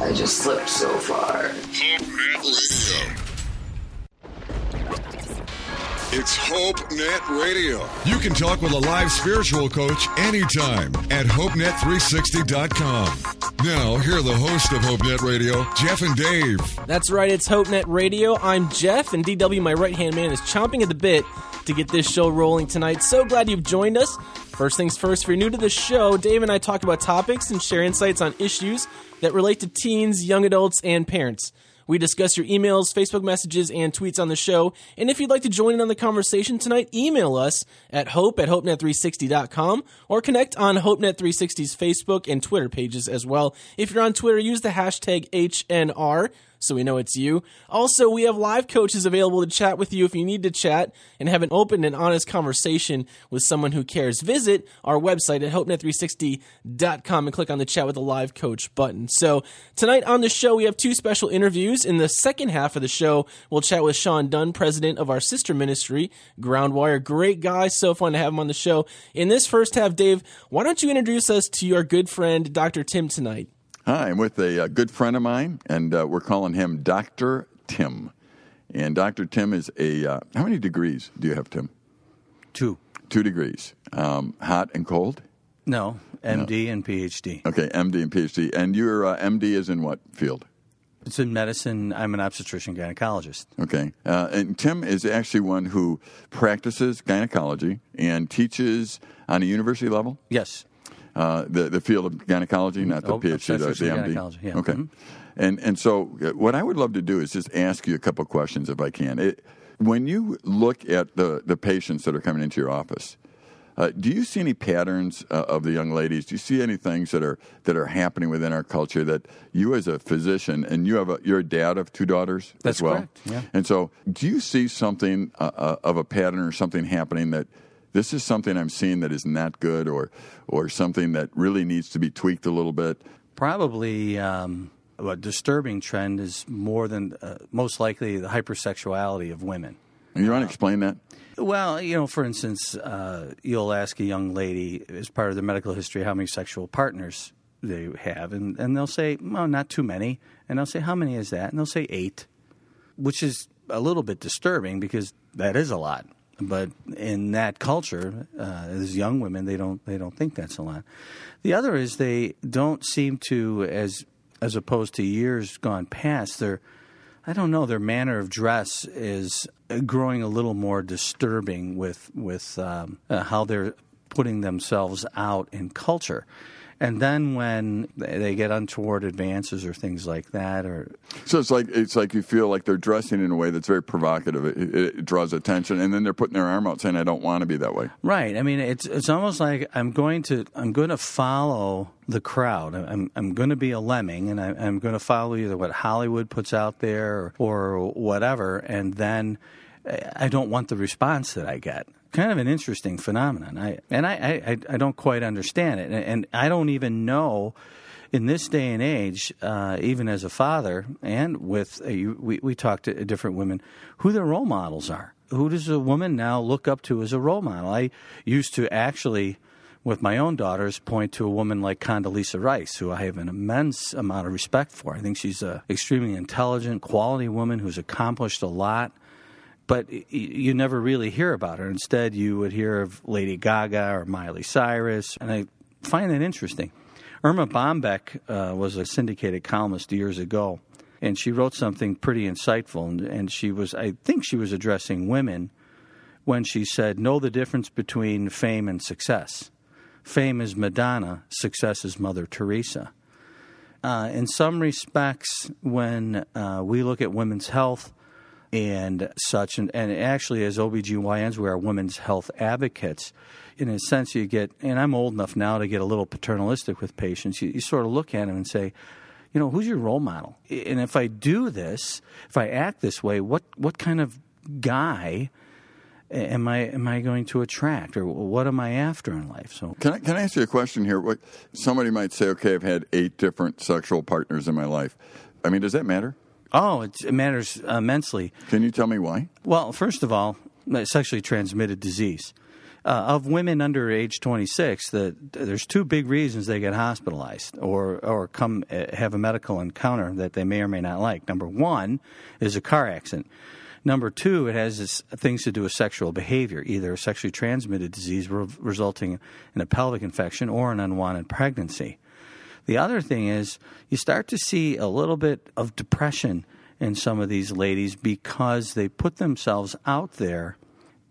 I just slipped so far. It's HopeNet Radio. You can talk with a live spiritual coach anytime at HopeNet360.com. Now, here are the hosts of HopeNet Radio, Jeff and Dave. That's right, it's HopeNet Radio. I'm Jeff, and DW, my right hand man, is chomping at the bit to get this show rolling tonight. So glad you've joined us. First things first, if you're new to the show, Dave and I talk about topics and share insights on issues that relate to teens, young adults, and parents. We discuss your emails, Facebook messages, and tweets on the show. And if you'd like to join in on the conversation tonight, email us at hope at hopenet360.com or connect on HopeNet360's Facebook and Twitter pages as well. If you're on Twitter, use the hashtag HNR so we know it's you. Also, we have live coaches available to chat with you if you need to chat and have an open and honest conversation with someone who cares. Visit our website at hopenet360.com and click on the chat with a live coach button. So, tonight on the show, we have two special interviews. In the second half of the show, we'll chat with Sean Dunn, president of our sister ministry, Groundwire. Great guy, so fun to have him on the show. In this first half, Dave, why don't you introduce us to your good friend, Dr. Tim, tonight? Hi, I'm with a, a good friend of mine, and uh, we're calling him Dr. Tim. And Dr. Tim is a. Uh, how many degrees do you have, Tim? Two. Two degrees. Um, hot and cold? No, MD and PhD. Okay, MD and PhD. And your uh, MD is in what field? It's in medicine. I'm an obstetrician gynecologist. Okay. Uh, and Tim is actually one who practices gynecology and teaches on a university level? Yes. Uh, the the field of gynecology, not the Oh, PhD, the, the MD. yeah. Okay, Mhm. and and so uh, what I would love to do is just ask you a couple questions if I can. It, when you look at the the patients that are coming into your office, uh, do you see any patterns uh, of the young ladies? Do you see any things that are that are happening within our culture that you, as a physician, and you have a, you're a dad of two daughters That's as well, correct, yeah. and so do you see something uh, uh, of a pattern or something happening that this is something I'm seeing that is not that good, or or something that really needs to be tweaked a little bit? Probably um, a disturbing trend is more than uh, most likely the hypersexuality of women. And you want to explain that? Well, you know, for instance, uh, you'll ask a young lady as part of their medical history how many sexual partners they have, and, and they'll say, well, not too many. And they'll say, how many is that? And they'll say eight, which is a little bit disturbing because that is a lot. But in that culture, uh, as young women, they don't they don't think that's a lot. The other is they don't seem to, as as opposed to years gone past, they're I don't know. Their manner of dress is growing a little more disturbing with with um, uh, how they're putting themselves out in culture. And then when they get untoward advances or things like that, or So it's like it's like you feel like they're dressing in a way that's very provocative. It, it, it draws attention, and then they're putting their arm out saying, "I don't want to be that way." right, I mean, it's it's almost like I'm going to I'm going to follow the crowd. I'm I'm going to be a lemming, and I, I'm going to follow either what Hollywood puts out there or, or whatever, and then I don't want the response that I get. Kind of an interesting phenomenon. I and I I, I don't quite understand it, and, I don't even know. In this day and age, uh, even as a father, and with uh, you, we we talk to different women, who their role models are. Who does a woman now look up to as a role model? I used to actually, with my own daughters, point to a woman like Condoleezza Rice, who I have an immense amount of respect for. I think she's a extremely intelligent, quality woman who's accomplished a lot but you never really hear about her. Instead, you would hear of Lady Gaga or Miley Cyrus, and I find that interesting. Erma Bombeck uh, was a syndicated columnist years ago, and she wrote something pretty insightful. And, and she was, I think, she was addressing women when she said, "Know the difference between fame and success. Fame is Madonna, success is Mother Teresa." Uh, in some respects, when uh, we look at women's health and such, and, and actually as OBGYNs, we are women's health advocates. In a sense, you get, and I'm old enough now to get a little paternalistic with patients, you, you sort of look at them and say, you know, who's your role model? And if I do this, if I act this way, what what kind of guy am I am I going to attract, or what am I after in life? So, can I can I ask you a question here? What somebody might say, okay, I've had eight different sexual partners in my life. I mean, does that matter? Oh, it, it matters immensely. Can you tell me why? Well, first of all, sexually transmitted disease. Uh, of women under age 26, the, there's two big reasons they get hospitalized or or come uh, have a medical encounter that they may or may not like. Number one is a car accident. Number two, it has this, things to do with sexual behavior, either a sexually transmitted disease re- resulting in a pelvic infection or an unwanted pregnancy. The other thing is you start to see a little bit of depression in some of these ladies because they put themselves out there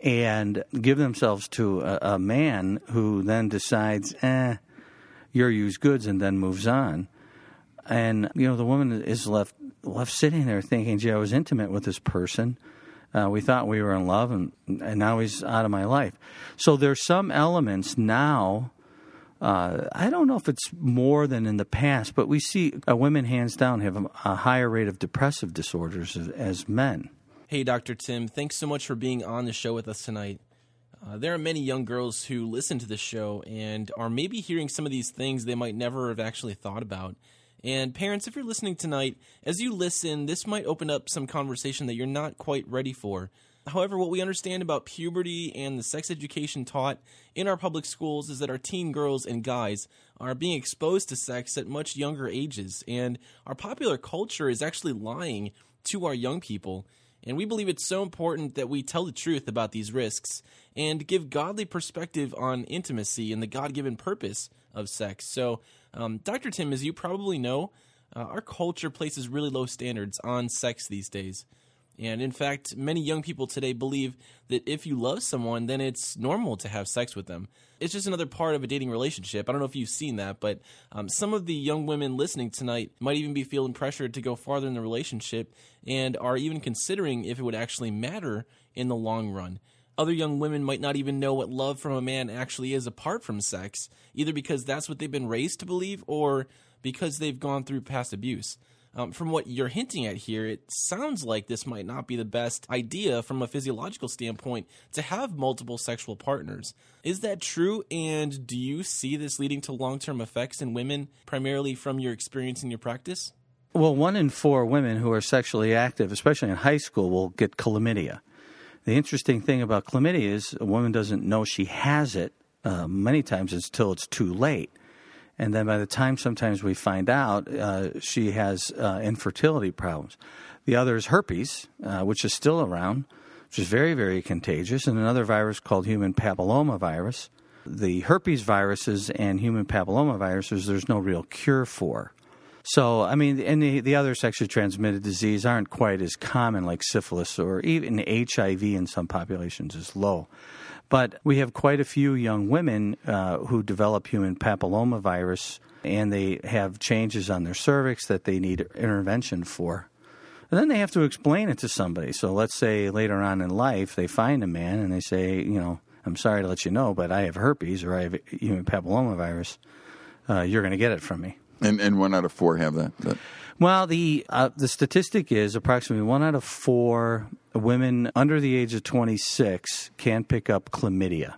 and give themselves to a, a man who then decides, eh, you're used goods, and then moves on. And you know, the woman is left left sitting there thinking, "Gee, I was intimate with this person. Uh, we thought we were in love, and and now he's out of my life." So there's some elements now. Uh, I don't know if it's more than in the past, but we see uh, women hands down have a, higher rate of depressive disorders as, as men. Hey, Dr. Tim, thanks so much for being on the show with us tonight. Uh, there are many young girls who listen to the show and are maybe hearing some of these things they might never have actually thought about. And parents, if you're listening tonight, as you listen, this might open up some conversation that you're not quite ready for. However, what we understand about puberty and the sex education taught in our public schools is that our teen girls and guys are being exposed to sex at much younger ages, and our popular culture is actually lying to our young people. And we believe it's so important that we tell the truth about these risks and give godly perspective on intimacy and the God given purpose of sex. So, um, Dr. Tim, as you probably know, uh, our culture places really low standards on sex these days. And in fact, many young people today believe that if you love someone, then it's normal to have sex with them. It's just another part of a dating relationship. I don't know if you've seen that, but um, some of the young women listening tonight might even be feeling pressured to go farther in the relationship and are even considering if it would actually matter in the long run. Other young women might not even know what love from a man actually is apart from sex, either because that's what they've been raised to believe or because they've gone through past abuse. Um, from what you're hinting at here, it sounds like this might not be the best idea from a physiological standpoint to have multiple sexual partners. Is that true? And do you see this leading to long term effects in women, primarily from your experience in your practice? Well, one in four women who are sexually active, especially in high school, will get chlamydia. The interesting thing about chlamydia is a woman doesn't know she has it uh, many times until it's too late. And then by the time sometimes we find out, uh, she has uh, infertility problems. The other is herpes, uh, which is still around, which is very, very contagious, and another virus called human papillomavirus. The herpes viruses and human papillomaviruses, there's no real cure for. So, I mean, and the, the other sexually transmitted disease aren't quite as common, like syphilis or even HIV in some populations is low. But we have quite a few young women uh, who develop human papillomavirus and they have changes on their cervix that they need intervention for. And then they have to explain it to somebody. So let's say later on in life they find a man and they say, you know, I'm sorry to let you know, but I have herpes or I have human papillomavirus. Uh, you're going to get it from me. And and one out of four have that. that. Well, the uh, the statistic is approximately one out of four women under the age of 26 can pick up chlamydia.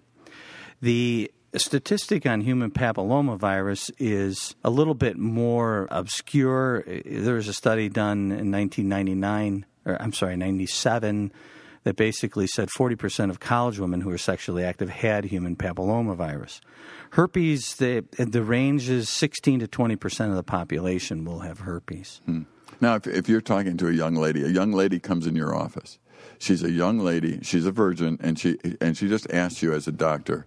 The statistic on human papillomavirus is a little bit more obscure. There was a study done in 1999, or I'm sorry, 97 that basically said 40% of college women who are sexually active had human papillomavirus. Herpes, the, the range is 16 to 20% of the population will have herpes. Hmm. Now, if, if you're talking to a young lady, a young lady comes in your office. She's a young lady, she's a virgin, and she, and she just asks you as a doctor,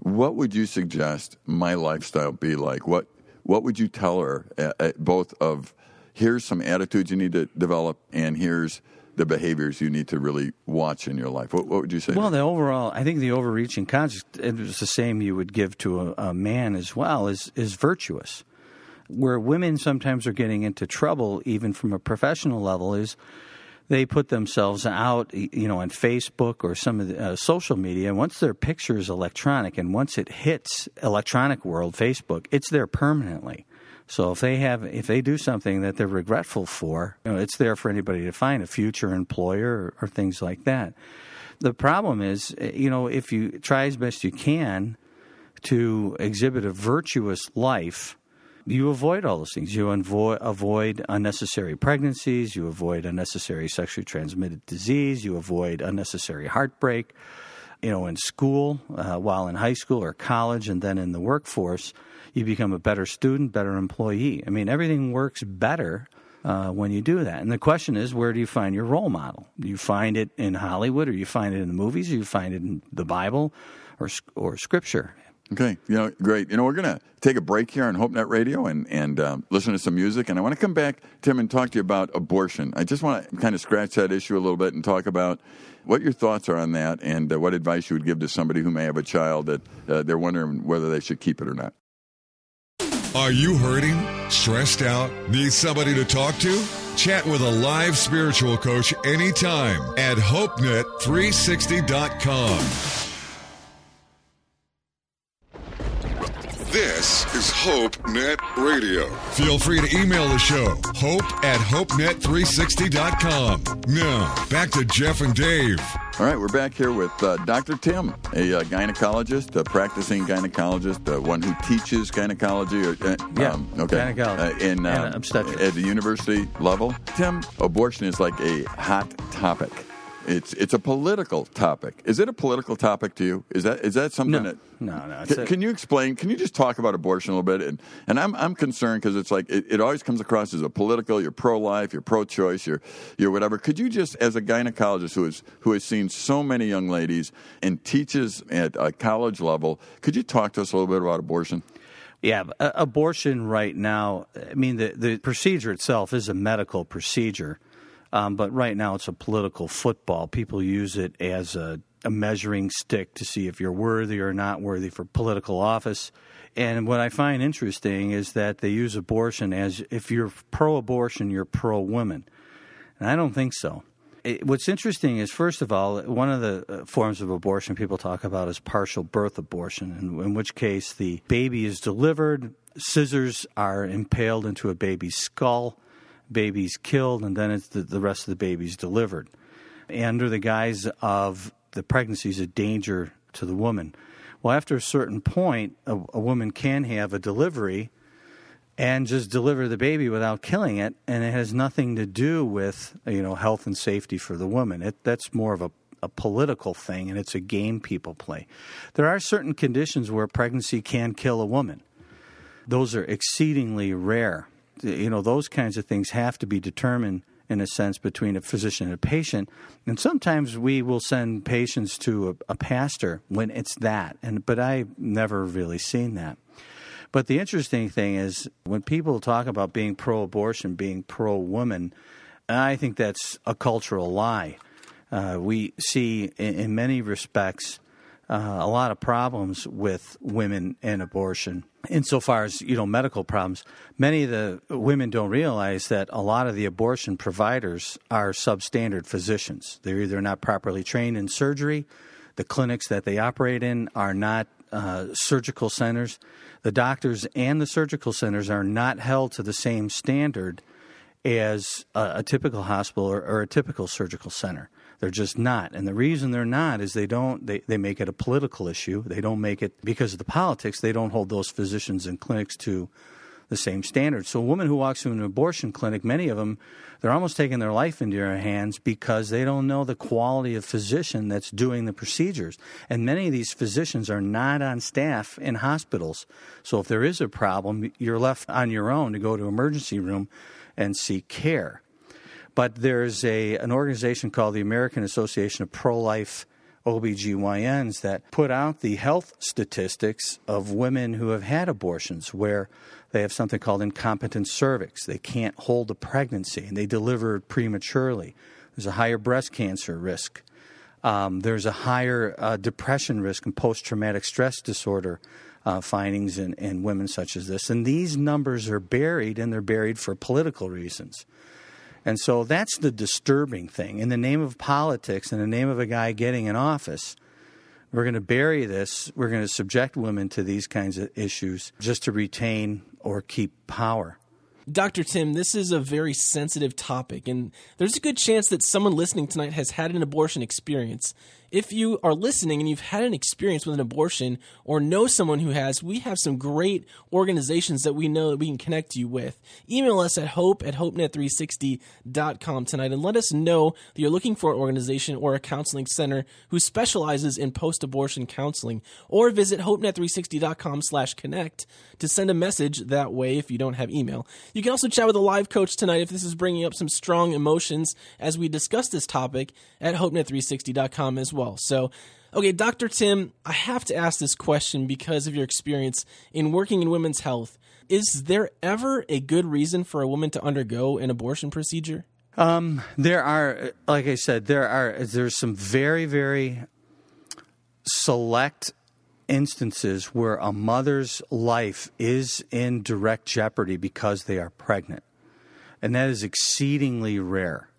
what would you suggest my lifestyle be like? What, what would you tell her, uh, uh, both of here's some attitudes you need to develop, and here's the behaviors you need to really watch in your life? What, what would you say? Well, the overall, I think the overreaching concept is the same you would give to a, a man as well is is virtuous. Where women sometimes are getting into trouble, even from a professional level, is they put themselves out, you know, on Facebook or some of the uh, social media. And once their picture is electronic, and once it hits electronic world, Facebook, it's there permanently. So if they have, if they do something that they're regretful for, you know, it's there for anybody to find a future employer or, or things like that. The problem is, eh, you know, if you try as best you can to exhibit a virtuous life, you avoid all those things. You avoid, avoid unnecessary pregnancies. You avoid unnecessary sexually transmitted disease. You avoid unnecessary heartbreak. You know, in school, uh, while in high school or college, and then in the workforce, you become a better student, better employee. I mean, everything works better uh, when you do that. And the question is, where do you find your role model? Do you find it in Hollywood, or you find it in the movies, or you find it in the Bible, or or Scripture? Okay, you know, great. You know, we're to take a break here on HopeNet Radio and and um, listen to some music. And I want to come back, Tim, and talk to you about abortion. I just want to kind of scratch that issue a little bit and talk about what your thoughts are on that, and uh, what advice you would give to somebody who may have a child that uh, they're wondering whether they should keep it or not. Are you hurting, stressed out, need somebody to talk to? Chat with a live spiritual coach anytime at HopeNet360.com. This is Hope Net Radio. Feel free to email the show, hope at hopenet360.com. Now, back to Jeff and Dave. All right, we're back here with uh, Dr. Tim, a uh, gynecologist, a practicing gynecologist, uh, one who teaches gynecology. Or, uh, Yeah, um, okay. gynecology Uh, in, and um, obstetrics. At the university level. Tim, abortion is like a hot topic. It's it's a political topic. Is it a political topic to you? Is that is that something No. that No, no, Can, a- can you explain? Can you just talk about abortion a little bit? And and I'm I'm concerned because it's like it, it always comes across as a political. You're pro life. You're pro choice. You're you're whatever. Could you just, as a gynecologist who has who has seen so many young ladies and teaches at a college level, could you talk to us a little bit about abortion? Yeah, abortion right now. I mean, the the procedure itself is a medical procedure, um, but right now it's a political football. People use it as a, a measuring stick to see if you're worthy or not worthy for political office. And what I find interesting is that they use abortion as if you're pro-abortion, you're pro-women, and I don't think so. It, what's interesting is, first of all, one of the uh, forms of abortion people talk about is partial birth abortion, in, in which case the baby is delivered, scissors are impaled into a baby's skull, baby's killed, and then it's the, the rest of the baby's delivered. Under the guise of the pregnancy is a danger to the woman. Well, after a certain point, a, a woman can have a delivery and just deliver the baby without killing it, and it has nothing to do with you know health and safety for the woman. It, that's more of a, a political thing, and it's a game people play. There are certain conditions where pregnancy can kill a woman. Those are exceedingly rare. You know, those kinds of things have to be determined in a sense between a physician and a patient. And sometimes we will send patients to a, a pastor when it's that. And but I've never really seen that. But the interesting thing is when people talk about being pro abortion, being pro woman, I think that's a cultural lie. Uh, we see in, in many respects uh, a lot of problems with women and abortion. Insofar as you know medical problems, many of the women don't realize that a lot of the abortion providers are substandard physicians. They're either not properly trained in surgery, the clinics that they operate in are not uh, surgical centers. The doctors and the surgical centers are not held to the same standard as a, a typical hospital or, or a typical surgical center. They're just not. And the reason they're not is they don't they, they make it a political issue. They don't make it because of the politics, they don't hold those physicians and clinics to the same standards. So a woman who walks into an abortion clinic, many of them, they're almost taking their life into their hands because they don't know the quality of physician that's doing the procedures. And many of these physicians are not on staff in hospitals. So if there is a problem, you're left on your own to go to emergency room and seek care. But there's a an organization called the American Association of Pro-Life OBGYNs that put out the health statistics of women who have had abortions where they have something called incompetent cervix. They can't hold a pregnancy and they deliver prematurely. There's a higher breast cancer risk. Um, there's a higher uh, depression risk and post traumatic stress disorder uh, findings in, in women such as this. And these numbers are buried, and they're buried for political reasons. And so that's the disturbing thing. In the name of politics, in the name of a guy getting in office, We're going to bury this. We're going to subject women to these kinds of issues just to retain or keep power. Dr. Tim, this is a very sensitive topic, and there's a good chance that someone listening tonight has had an abortion experience. If you are listening and you've had an experience with an abortion or know someone who has, we have some great organizations that we know that we can connect you with. Email us at hope at hopenet360.com tonight and let us know that you're looking for an organization or a counseling center who specializes in post-abortion counseling. Or visit hopenet360.com slash connect to send a message that way if you don't have email. You can also chat with a live coach tonight if this is bringing up some strong emotions as we discuss this topic at hopenet360.com as. So, okay, Dr. Tim, I have to ask this question because of your experience in working in women's health. Is there ever a good reason for a woman to undergo an abortion procedure? Um, there are, like I said, there are there's some very very select instances where a mother's life is in direct jeopardy because they are pregnant, and that is exceedingly rare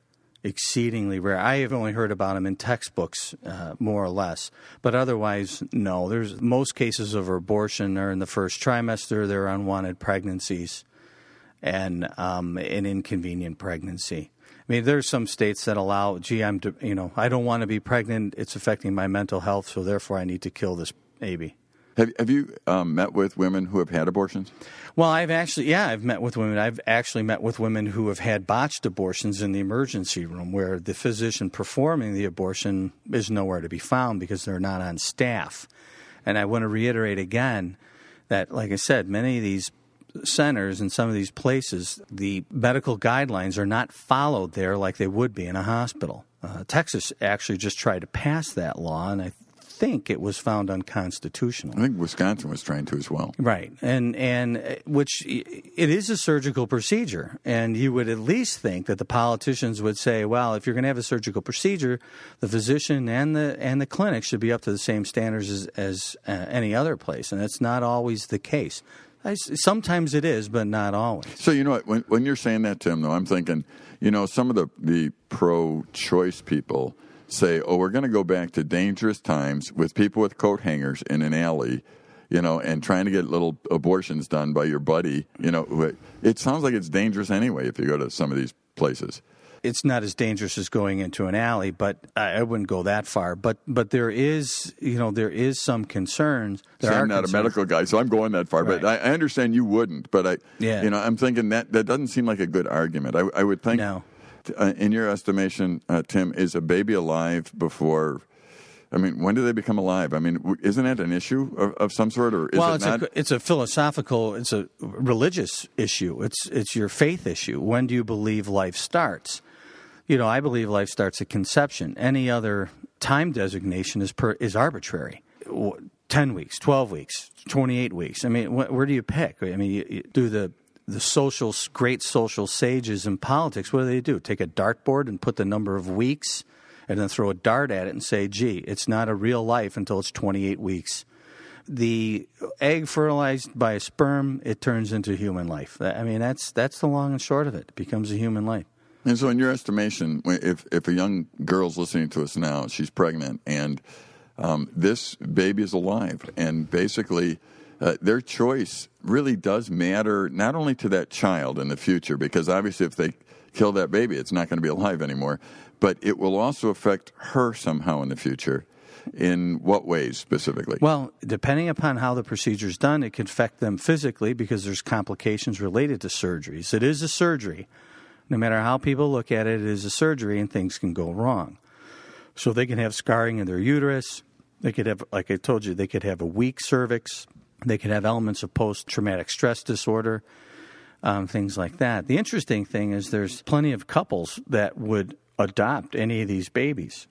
exceedingly rare. I have only heard about them in textbooks, uh, more or less, but otherwise, no. There's most cases of abortion are in the first trimester. They're unwanted pregnancies, and um, an inconvenient pregnancy. I mean, there's some states that allow, gee, I'm, you know, I don't want to be pregnant. It's affecting my mental health, so therefore I need to kill this baby. Have, have you um, met with women who have had abortions? Well, I've actually, yeah, I've met with women. I've actually met with women who have had botched abortions in the emergency room where the physician performing the abortion is nowhere to be found because they're not on staff. And I want to reiterate again that, like I said, many of these centers and some of these places, the medical guidelines are not followed there like they would be in a hospital. Uh, Texas actually just tried to pass that law, and I think it was found unconstitutional. I think Wisconsin was trying to as well. Right, and and uh, which it is a surgical procedure, and you would at least think that the politicians would say, well, if you're going to have a surgical procedure, the physician and the and the clinic should be up to the same standards as, as uh, any other place, and that's not always the case. I, sometimes it is, but not always. So you know what? When, when you're saying that, Tim, though, I'm thinking, you know, some of the the pro-choice people say, oh, we're going to go back to dangerous times with people with coat hangers in an alley, you know, and trying to get little abortions done by your buddy. You know, it sounds like it's dangerous anyway if you go to some of these places. It's not as dangerous as going into an alley, but I wouldn't go that far. But but there is, you know, there is some concerns. There I'm not concerns. a medical guy, so I'm going that far. Right. But I, I understand you wouldn't. But I, Yeah. you know, I'm thinking that that doesn't seem like a good argument. I, I would think No. Uh, in your estimation, uh, Tim, is a baby alive before? I mean, when do they become alive? I mean, isn't that an issue of, of some sort, or is well, it it's not? a it's a philosophical, it's a religious issue. It's it's your faith issue. When do you believe life starts? You know, I believe life starts at conception. Any other time designation is per, is arbitrary. Ten weeks, twelve weeks, twenty eight weeks. I mean, wh- where do you pick? I mean, you, you do the the social great social sages in politics. What do they do? Take a dartboard and put the number of weeks, and then throw a dart at it and say, "Gee, it's not a real life until it's twenty eight weeks." the egg fertilized by a sperm, it turns into human life. I mean, that's that's the long and short of it. It becomes a human life. And so, in your estimation, if if a young girl's listening to us now, she's pregnant, and um, this baby is alive, and basically, uh, their choice really does matter not only to that child in the future, because obviously, if they kill that baby, it's not going to be alive anymore, but it will also affect her somehow in the future. In what ways specifically? Well, depending upon how the procedure is done, it can affect them physically because there's complications related to surgeries. It is a surgery. No matter how people look at it, it is a surgery and things can go wrong. So they can have scarring in their uterus. They could have, like I told you, they could have a weak cervix. They could have elements of post traumatic stress disorder, um, things like that. The interesting thing is there's plenty of couples that would adopt any of these babies.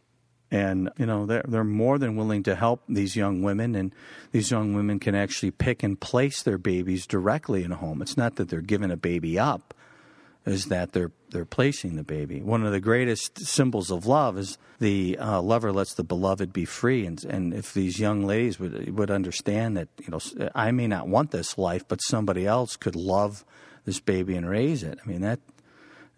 And you know they're they're more than willing to help these young women and these young women can actually pick and place their babies directly in a home. It's not that they're giving a baby up is that they're they're placing the baby one of the greatest symbols of love is the uh, lover lets the beloved be free and and if these young ladies would would understand that you know I may not want this life but somebody else could love this baby and raise it I mean that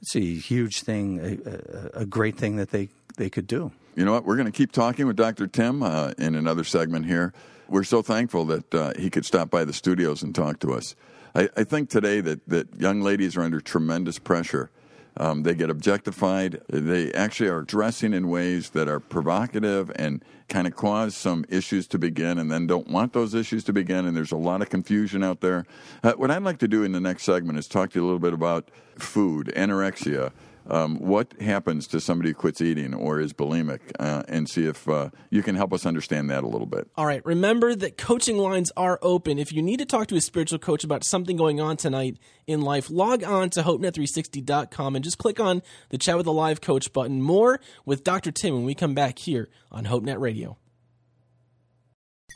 it's a huge thing, a, a, great thing that they they could do. You know what? We're going to keep talking with Dr. Tim uh, in another segment here. We're so thankful that uh, he could stop by the studios and talk to us. I, I think today that, that young ladies are under tremendous pressure. Um, they get objectified. They actually are dressing in ways that are provocative and kind of cause some issues to begin and then don't want those issues to begin. And there's a lot of confusion out there. Uh, what I'd like to do in the next segment is talk to you a little bit about food, anorexia, um, what happens to somebody who quits eating or is bulimic, uh, and see if uh, you can help us understand that a little bit. All right. Remember that coaching lines are open. If you need to talk to a spiritual coach about something going on tonight in life, log on to hopenet360.com and just click on the chat with a live coach button. More with Dr. Tim when we come back here on HopeNet Radio.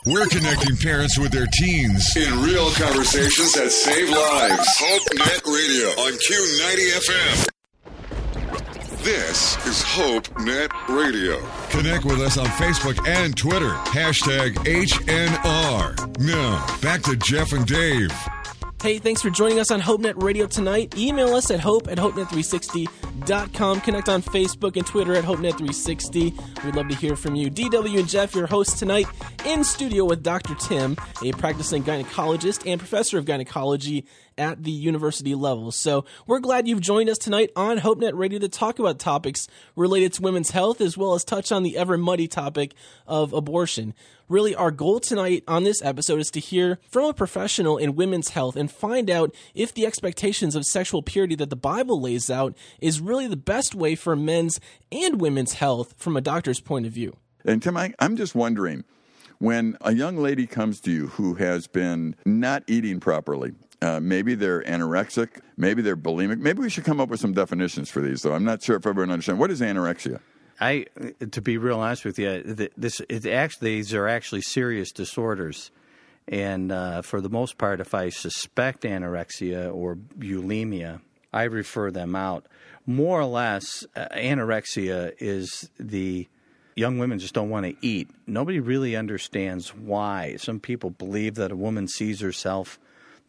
We're connecting parents with their teens in real conversations that save lives. HopeNet Radio on Q90 FM. This is Hope Net Radio. Connect with us on Facebook and Twitter. Hashtag HNR. Now, back to Jeff and Dave. Hey, thanks for joining us on HopeNet Radio tonight. Email us at hope at hopenet360.com. Connect on Facebook and Twitter at HopeNet360. We'd love to hear from you. DW and Jeff, your hosts tonight, in studio with Dr. Tim, a practicing gynecologist and professor of gynecology at the university level. So we're glad you've joined us tonight on HopeNet Radio to talk about topics related to women's health as well as touch on the ever muddy topic of abortion. Really, our goal tonight on this episode is to hear from a professional in women's health and find out if the expectations of sexual purity that the Bible lays out is really the best way for men's and women's health from a doctor's point of view. And Tim, I, I'm just wondering when a young lady comes to you who has been not eating properly, uh, maybe they're anorexic, maybe they're bulimic. Maybe we should come up with some definitions for these, though. I'm not sure if everyone understands. What is anorexia? I, to be real honest with you, this it actually these are actually serious disorders, and uh, for the most part, if I suspect anorexia or bulimia, I refer them out. More or less, uh, anorexia is the young women just don't want to eat. Nobody really understands why. Some people believe that a woman sees herself,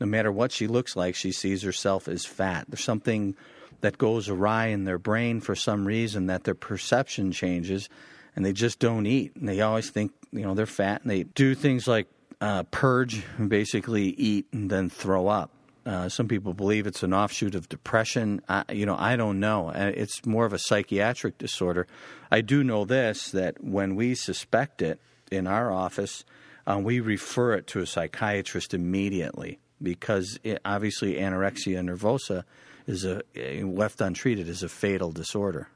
no matter what she looks like, she sees herself as fat. There's something that goes awry in their brain for some reason that their perception changes and they just don't eat. And they always think, you know, they're fat and they do things like uh, purge and basically eat and then throw up. Uh, some people believe it's an offshoot of depression. I, you know, I don't know. Uh, it's more of a psychiatric disorder. I do know this that when we suspect it in our office, uh, we refer it to a psychiatrist immediately because it, obviously anorexia nervosa is a left untreated is a fatal disorder.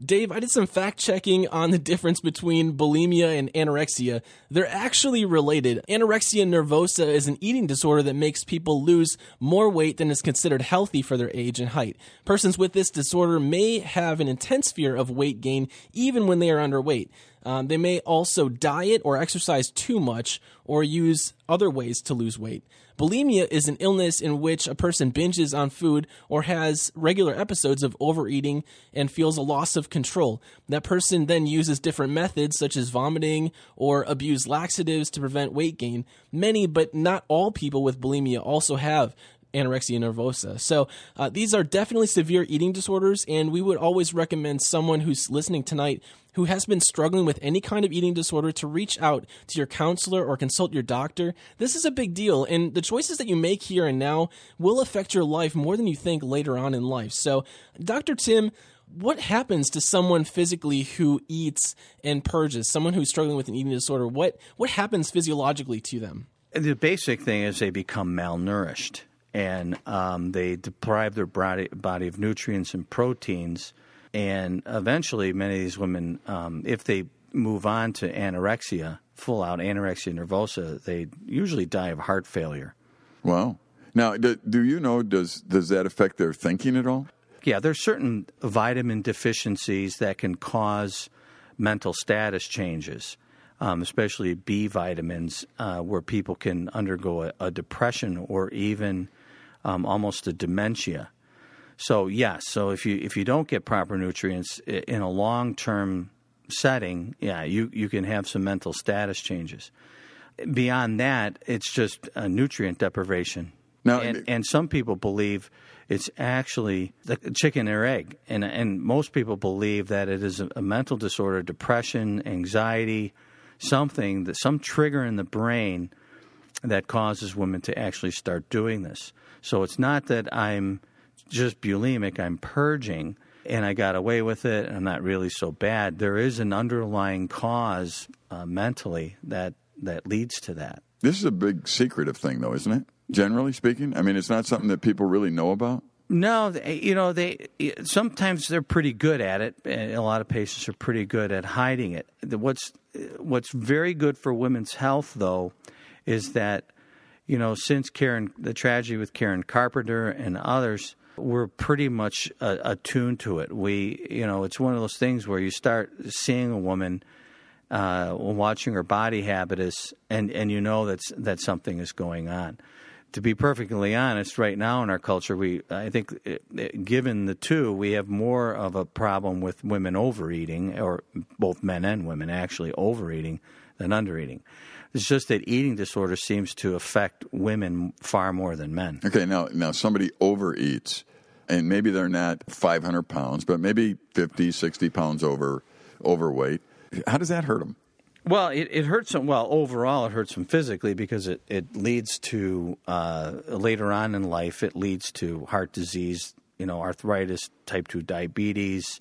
Dave, I did some fact checking on the difference between bulimia and anorexia. They're actually related. Anorexia nervosa is an eating disorder that makes people lose more weight than is considered healthy for their age and height. Persons with this disorder may have an intense fear of weight gain even when they are underweight. Um, they may also diet or exercise too much or use other ways to lose weight. Bulimia is an illness in which a person binges on food or has regular episodes of overeating and feels a loss of control. That person then uses different methods such as vomiting or abuse laxatives to prevent weight gain. Many, but not all people with bulimia also have anorexia nervosa. So uh, these are definitely severe eating disorders, and we would always recommend someone who's listening tonight who has been struggling with any kind of eating disorder to reach out to your counselor or consult your doctor. This is a big deal, and the choices that you make here and now will affect your life more than you think later on in life. So, Dr. Tim, what happens to someone physically who eats and purges? Someone who's struggling with an eating disorder, what what happens physiologically to them? The basic thing is they become malnourished and um, they deprive their body, body of nutrients and proteins and eventually, many of these women, um, if they move on to anorexia, full out anorexia nervosa, they usually die of heart failure. Wow. Now, do, do you know, does, does that affect their thinking at all? Yeah, there's certain vitamin deficiencies that can cause mental status changes, um, especially B vitamins, uh, where people can undergo a, a depression or even um, almost a dementia. So yes, so if you if you don't get proper nutrients in a long term setting, yeah, you you can have some mental status changes. Beyond that, it's just a nutrient deprivation. Now- and, and some people believe it's actually the chicken or egg, and and most people believe that it is a, a mental disorder, depression, anxiety, something that some trigger in the brain that causes women to actually start doing this. So it's not that I'm just bulimic, I'm purging and I got away with it and I'm not really so bad. There is an underlying cause uh, mentally that that leads to that. This is a big secretive thing, though, isn't it? Generally speaking, I mean, it's not something that people really know about. No, they, eh, you know they eh, sometimes they're pretty good at it. and A lot of patients are pretty good at hiding it. What's eh, what's very good for women's health, though, is that you know since Karen, the tragedy with Karen Carpenter and others, we're pretty much uh, attuned to it. We, you know, it's one of those things where you start seeing a woman. Uh, watching her body habitus, and, and you know that's that something is going on to be perfectly honest, right now in our culture, we I think uh, given the two, we have more of a problem with women overeating, or both men and women actually overeating than undereating. It's just that eating disorder seems to affect women far more than men. Okay, now now somebody overeats, and maybe they're not 500 pounds, but maybe 50, 60 pounds over overweight. How does that hurt them? Well, it, it hurts them. Well, overall, it hurts them physically because it, it leads to uh, later on in life, it leads to heart disease, you know, arthritis, type 2 diabetes,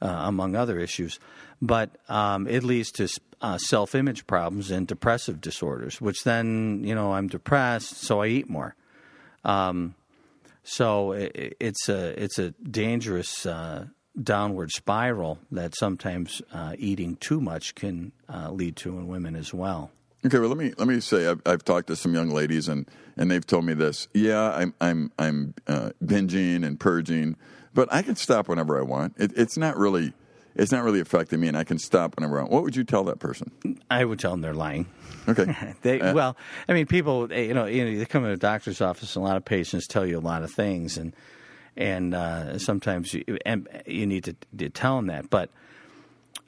uh, among other issues. But um, it leads to uh, self image problems and depressive disorders, which then, you know, I'm depressed, so I eat more. Um, so it, it's, a, it's a dangerous uh, downward spiral that sometimes uh, eating too much can uh, lead to in women as well. Okay, well let me let me say I've, I've talked to some young ladies and and they've told me this. Yeah, I'm I'm I'm uh, binging and purging, but I can stop whenever I want. It, it's not really it's not really affecting me, and I can stop whenever I want. What would you tell that person? I would tell them they're lying. Okay, They, Uh, well, I mean, people, they- you know, you know, they come to a doctor's office, and a lot of patients tell you a lot of things, and and uh, sometimes you and you need to, to tell them that. But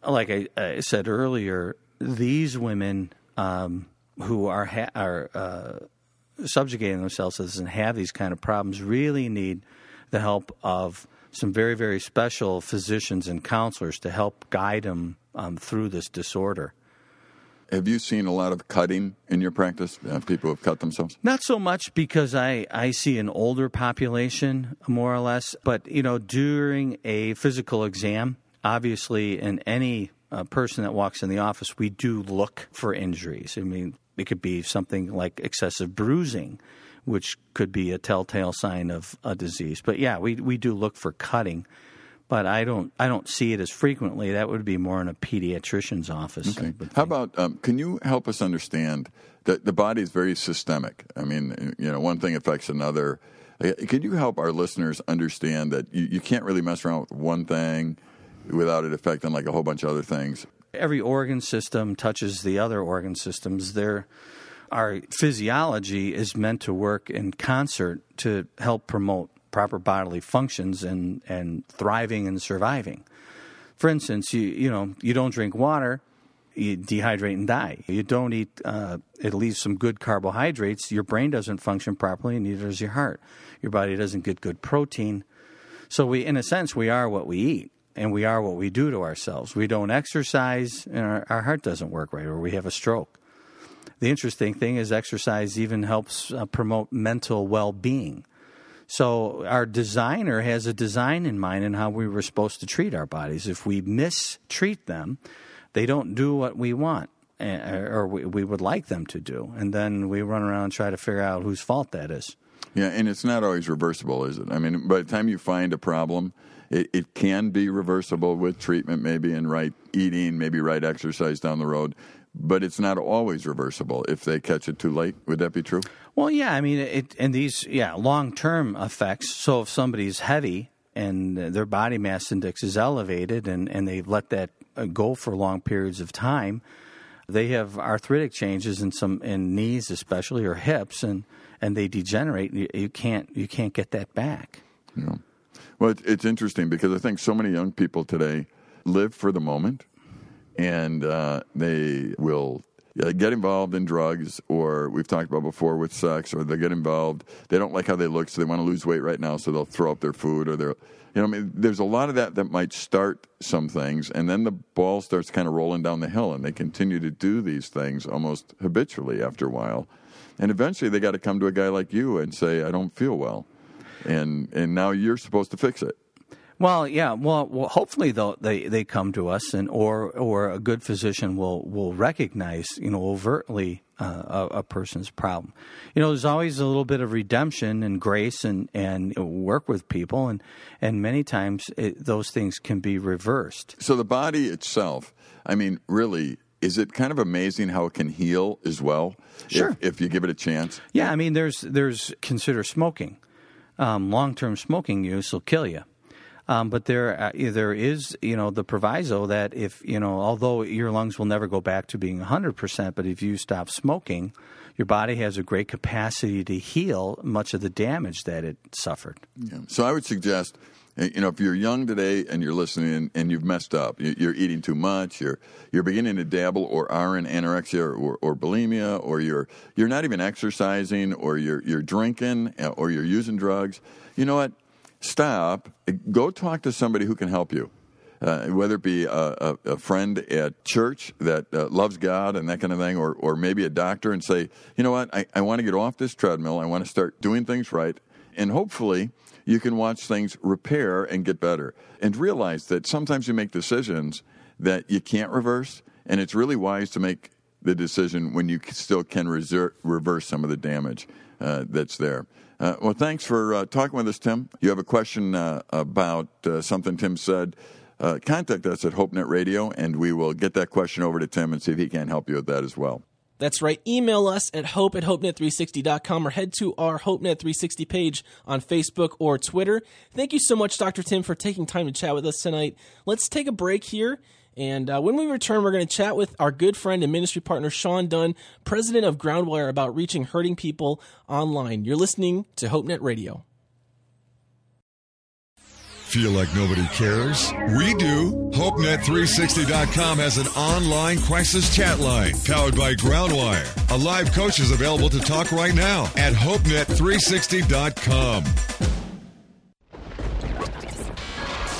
like I, I said earlier, these women um, who are ha- are uh, subjugating themselves and have these kind of problems really need the help of some very very special physicians and counselors to help guide them um, through this disorder. have you seen a lot of cutting in your practice? Uh, people who have cut themselves. Not so much because I, I see an older population, more or less. But, you know, during a physical exam, obviously, in any uh, person that walks in the office, we do look for injuries. I mean, it could be something like excessive bruising, which could be a telltale sign of a disease. But yeah, we, we do look for cutting. But I don't I don't see it as frequently. That would be more in a pediatrician's office. Okay. How about um, can you help us understand that the body is very systemic? I mean, you know, one thing affects another. Can you help our listeners understand that you, you can't really mess around with one thing without it affecting like a whole bunch of other things? every organ system touches the other organ systems. There, our physiology is meant to work in concert to help promote proper bodily functions and, and thriving and surviving. For instance, you you know you don't drink water, you dehydrate and die. You don't eat uh, at least some good carbohydrates, your brain doesn't function properly, and neither does your heart. Your body doesn't get good protein. So we, in a sense, we are what we eat, and we are what we do to ourselves. We don't exercise, and our, our heart doesn't work right, or we have a stroke. The interesting thing is, exercise even helps uh, promote mental well-being. So our designer has a design in mind in how we were supposed to treat our bodies. If we mistreat them, they don't do what we want eh, or we, we would like them to do, and then we run around and try to figure out whose fault that is. Yeah, and it's not always reversible, is it? I mean, by the time you find a problem, it, it can be reversible with treatment, maybe and right eating, maybe right exercise down the road. But it's not always reversible if they catch it too late. Would that be true? Well, yeah, I mean, it, and these, yeah, long term effects. So if somebody's heavy and their body mass index is elevated and, and they let that uh, go for long periods of time, they have arthritic changes in some in knees, especially or hips, and, and they degenerate. You, you can't you can't get that back. Yeah. Well, it's, it's interesting because I think so many young people today live for the moment, and uh, they will uh, get involved in drugs, or we've talked about before with sex, or they get involved. They don't like how they look, so they want to lose weight right now, so they'll throw up their food, or they're, you know, I mean, there's a lot of that that might start some things, and then the ball starts kind of rolling down the hill, and they continue to do these things almost habitually after a while, and eventually they got to come to a guy like you and say, "I don't feel well," and and now you're supposed to fix it. Well, yeah. Well, well hopefully they'll, they they come to us, and or or a good physician will will recognize, you know, overtly uh, a, a, person's problem. You know, there's always a little bit of redemption and grace, and and work with people, and and many times it, those things can be reversed. So the body itself, I mean, really, is it kind of amazing how it can heal as well? Sure, if, if you give it a chance. Yeah, I mean, there's there's consider smoking. Um, long term smoking use will kill you. Um, but there, uh, there is, you know, the proviso that if, you know, although your lungs will never go back to being 100%, but if you stop smoking, your body has a great capacity to heal much of the damage that it suffered. Yeah. So I would suggest, eh, you know, if you're young today and you're listening and, and you've messed up, you're eating too much, you're you're beginning to dabble or are in anorexia or, or, or bulimia, or you're you're not even exercising, or you're you're drinking, eh, or you're using drugs. You know what? Stop, go talk to somebody who can help you. Uh, whether it be a, a, a, friend at church that uh, loves God and that kind of thing, or, or maybe a doctor and say, you know what, I, I want to get off this treadmill. I want to start doing things right. And hopefully, you can watch things repair and get better. And realize that sometimes you make decisions that you can't reverse, and it's really wise to make the decision when you still can reverse some of the damage uh, that's there. Uh, well, thanks for uh, talking with us, Tim. You have a question uh, about uh, something Tim said. Uh, contact us at HopeNet Radio, and we will get that question over to Tim and see if he can help you with that as well. That's right. Email us at hope at hopenet360.com or head to our HopeNet 360 page on Facebook or Twitter. Thank you so much, Dr. Tim, for taking time to chat with us tonight. Let's take a break here and uh, when we return, we're going to chat with our good friend and ministry partner, Sean Dunn, president of Groundwire, about reaching hurting people online. You're listening to HopeNet Radio. Feel like nobody cares? We do. HopeNet360.com has an online crisis chat line powered by Groundwire. A live coach is available to talk right now at HopeNet360.com.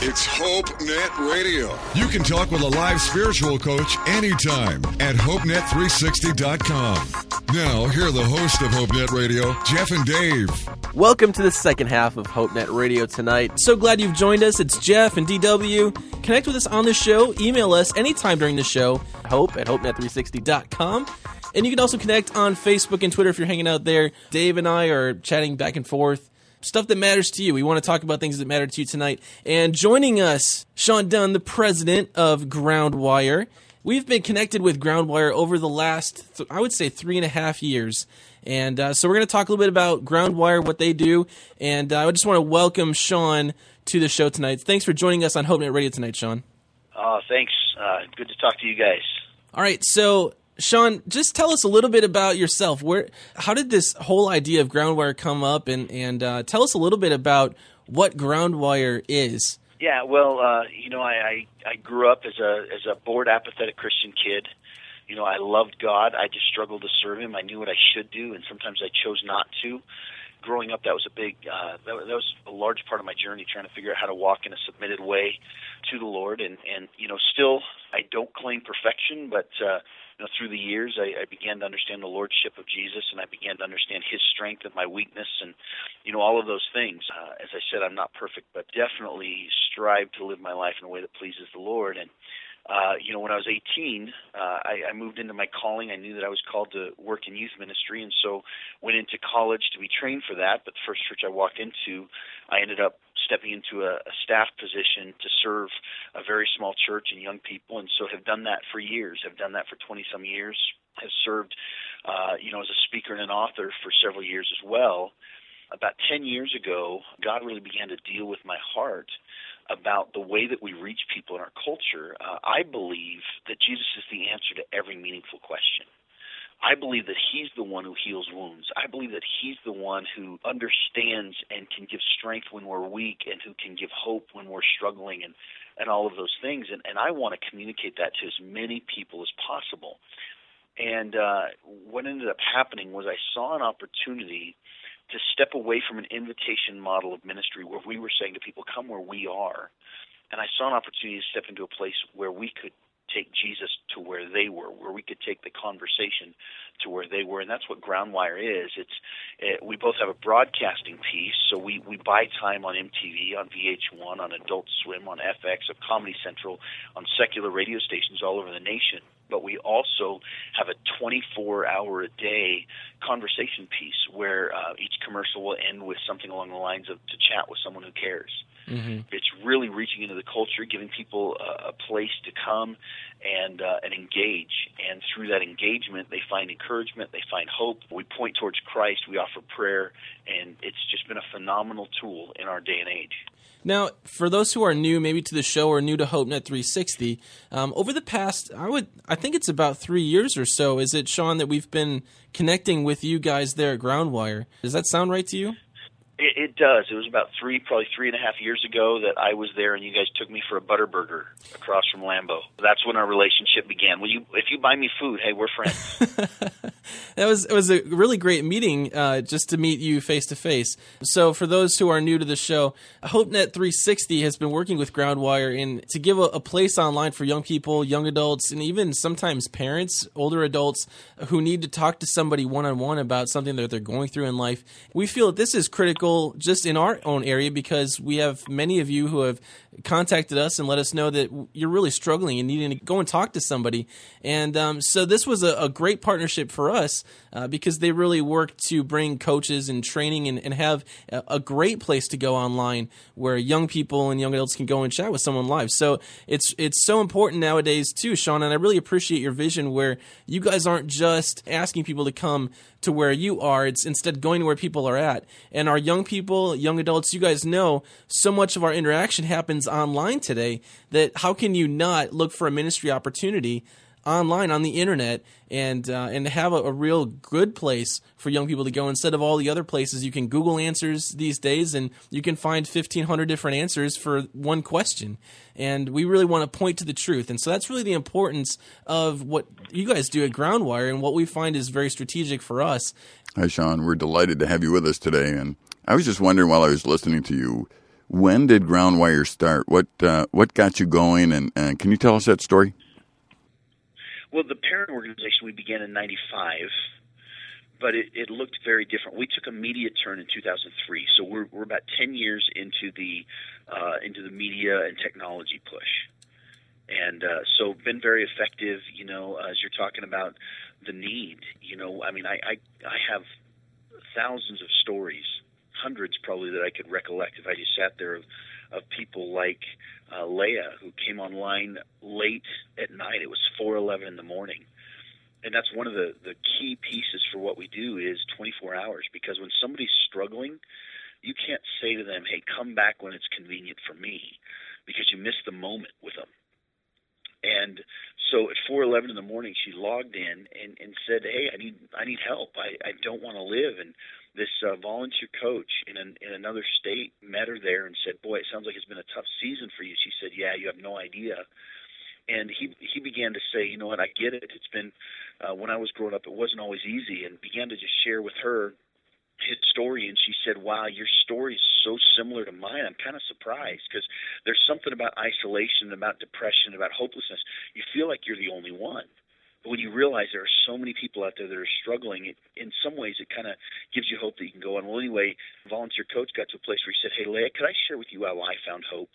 It's Hope Net Radio. You can talk with a live spiritual coach anytime at HopeNet360.com. Now, here are the host of Hope Net Radio, Jeff and Dave. Welcome to the second half of Hope Net Radio tonight. So glad you've joined us. It's Jeff and DW. Connect with us on the show. Email us anytime during the show, hope at HopeNet360.com. And you can also connect on Facebook and Twitter if you're hanging out there. Dave and I are chatting back and forth stuff that matters to you. We want to talk about things that matter to you tonight. And joining us, Sean Dunn, the president of Groundwire. We've been connected with Groundwire over the last, th- I would say, three and a half years. And uh, so we're going to talk a little bit about Groundwire, what they do. And uh, I just want to welcome Sean to the show tonight. Thanks for joining us on HopeNet Radio tonight, Sean. Uh, thanks. Uh, good to talk to you guys. All right. So Sean, just tell us a little bit about yourself. Where, how did this whole idea of Groundwire come up, and and uh, tell us a little bit about what Groundwire is. Yeah, well, uh, you know, I, I I grew up as a as a bored, apathetic Christian kid. You know, I loved God. I just struggled to serve Him. I knew what I should do, and sometimes I chose not to. Growing up, that was a big, uh, that, that was a large part of my journey, trying to figure out how to walk in a submitted way to the Lord. And and you know, still, I don't claim perfection, but uh, you know, through the years, I, I began to understand the lordship of Jesus, and I began to understand His strength and my weakness, and you know, all of those things. Uh, as I said, I'm not perfect, but definitely strive to live my life in a way that pleases the Lord. And uh, you know, when I was 18, uh, I, I moved into my calling. I knew that I was called to work in youth ministry, and so went into college to be trained for that. But the first church I walked into, I ended up stepping into a, a staff position to serve a very small church and young people, and so have done that for years. Have done that for 20 some years. Have served, uh, you know, as a speaker and an author for several years as well. About 10 years ago, God really began to deal with my heart about the way that we reach people in our culture, uh, I believe that Jesus is the answer to every meaningful question. I believe that he's the one who heals wounds. I believe that he's the one who understands and can give strength when we're weak and who can give hope when we're struggling and, and all of those things. And, and I want to communicate that to as many people as possible. And uh, what ended up happening was I saw an opportunity to step away from an invitation model of ministry where we were saying to people, come where we are. And I saw an opportunity to step into a place where we could take Jesus to where they were, where we could take the conversation to where they were, and that's what Groundwire is. It's it, we both have a broadcasting piece, so we we buy time on MTV, on VH1, on Adult Swim, on FX, on Comedy Central, on secular radio stations all over the nation. But we also have a 24 hour a day conversation piece where uh, each commercial will end with something along the lines of to chat with someone who cares. Mm-hmm. It's really reaching into the culture, giving people a, a place to come and uh, and engage. And through that engagement, they find encouragement, they find hope. We point towards Christ, we offer prayer, and it's just been a phenomenal tool in our day and age. Now, for those who are new, maybe to the show or new to HopeNet 360, um, over the past, I would, I think it's about three years or so. Is it Sean that we've been connecting with you guys there at Groundwire? Does that sound right to you? It, it does. It was about three, probably three and a half years ago that I was there, and you guys took me for a Butterburger across from Lambeau. That's when our relationship began. Will you, if you buy me food, hey, we're friends. that was it was a really great meeting uh, just to meet you face to face. So for those who are new to the show, HopeNet 360 has been working with Groundwire in to give a, a place online for young people, young adults, and even sometimes parents, older adults who need to talk to somebody one on one about something that they're going through in life. We feel that this is critical just in our own area because we have many of you who have contacted us and let us know that you're really struggling and needing to go and talk to somebody. And um, so this was a, a, great partnership for us uh, because they really work to bring coaches and training and, and have a, a, great place to go online where young people and young adults can go and chat with someone live. So it's it's so important nowadays too, Sean. And I really appreciate your vision where you guys aren't just asking people to come to where you are. It's instead going to where people are at. And our young people, young adults, you guys know so much of our interaction happens online today that how can you not look for a ministry opportunity online on the internet and uh, and have a, a, real good place for young people to go instead of all the other places? You can google answers these days and you can find 1500 different answers for one question. And we really want to point to the truth. And so that's really the importance of what you guys do at groundwire and what we find is very strategic for us. Hi sean. We're delighted to have you with us today. And i was just wondering while i was listening to you when did groundwire start what uh, what got you going and, and can you tell us that story well, the parent organization we began in '95, but it, it looked very different. We took a media turn in 2003, so we're we're about 10 years into the uh, into the media and technology push, and uh, so been very effective. You know, as you're talking about the need. You know, I mean, I I, I have thousands of stories, hundreds probably that I could recollect if I just sat there of of people like uh, Leah, who came online late at night. It was 4:11 in the morning, and that's one of the the key pieces for what we do is 24 hours. Because when somebody's struggling, you can't say to them, "Hey, come back when it's convenient for me," because you miss the moment with them. And so at 4:11 in the morning, she logged in and, and said, "Hey, I need I need help. I, I don't want to live." And this uh, volunteer coach in, an, in another state met her there and said, "Boy, it sounds like it's been a tough season for you." She said, "Yeah, you have no idea." And he he began to say, "You know what? I get it. It's been uh, when I was growing up, it wasn't always easy." And began to just share with her his story and she said wow your story is so similar to mine i'm kind of surprised because there's something about isolation about depression about hopelessness you feel like you're the only one but when you realize there are so many people out there that are struggling, it, in some ways it kind of gives you hope that you can go on. Well, anyway, volunteer coach got to a place where he said, "Hey, Leah, could I share with you how I found hope?"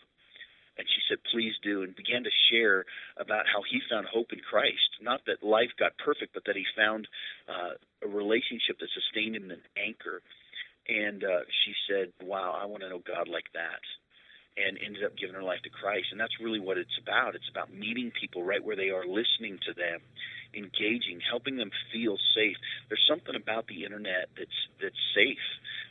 And she said, "Please do," and began to share about how he found hope in Christ. Not that life got perfect, but that he found uh, a relationship that sustained him, an anchor. And uh, she said, "Wow, I want to know God like that." And ended up giving her life to Christ. And that's really what it's about. It's about meeting people right where they are, listening to them, engaging, helping them feel safe. There's something about the internet that's that's safe.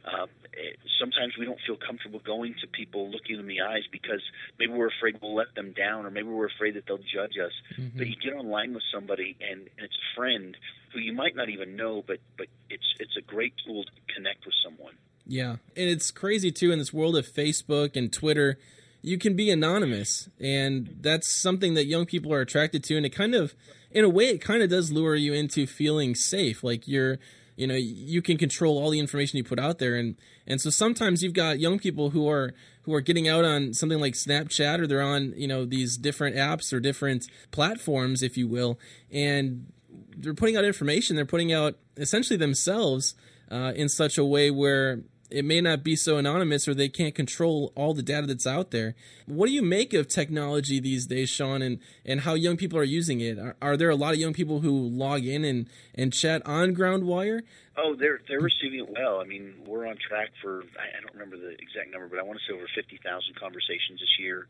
Um, it, sometimes we don't feel comfortable going to people, looking them in the eyes because maybe we're afraid we'll let them down, or maybe we're afraid that they'll judge us. Mm-hmm. But you get online with somebody, and, and it's a friend who you might not even know, but but it's it's a great tool to connect with someone. Yeah, and it's crazy too in this world of Facebook and Twitter you can be anonymous, and that's something that young people are attracted to, and it kind of, in a way, it kind of does lure you into feeling safe, like you're you know you can control all the information you put out there and and so sometimes you've got young people who are who are getting out on something like Snapchat or they're on you know these different apps or different platforms if you will and they're putting out information. They're putting out essentially themselves uh, in such a way where it may not be so anonymous or they can't control all the data that's out there. What do you make of technology these days, Sean, and, and how young people are using it? Are, are there a lot of young people who log in and, and chat on Groundwire? Oh, they're they're receiving it well. I mean, we're on track for I, don't remember the exact number, but I want to say over fifty thousand conversations this year.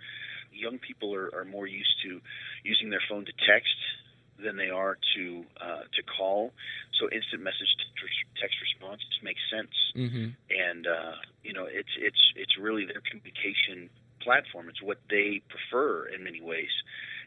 Young people are, are more used to using their phone to text than they are to uh, to call. So instant message text response just makes sense, mm-hmm. and uh, you know it's it's it's really their communication platform. It's what they prefer in many ways,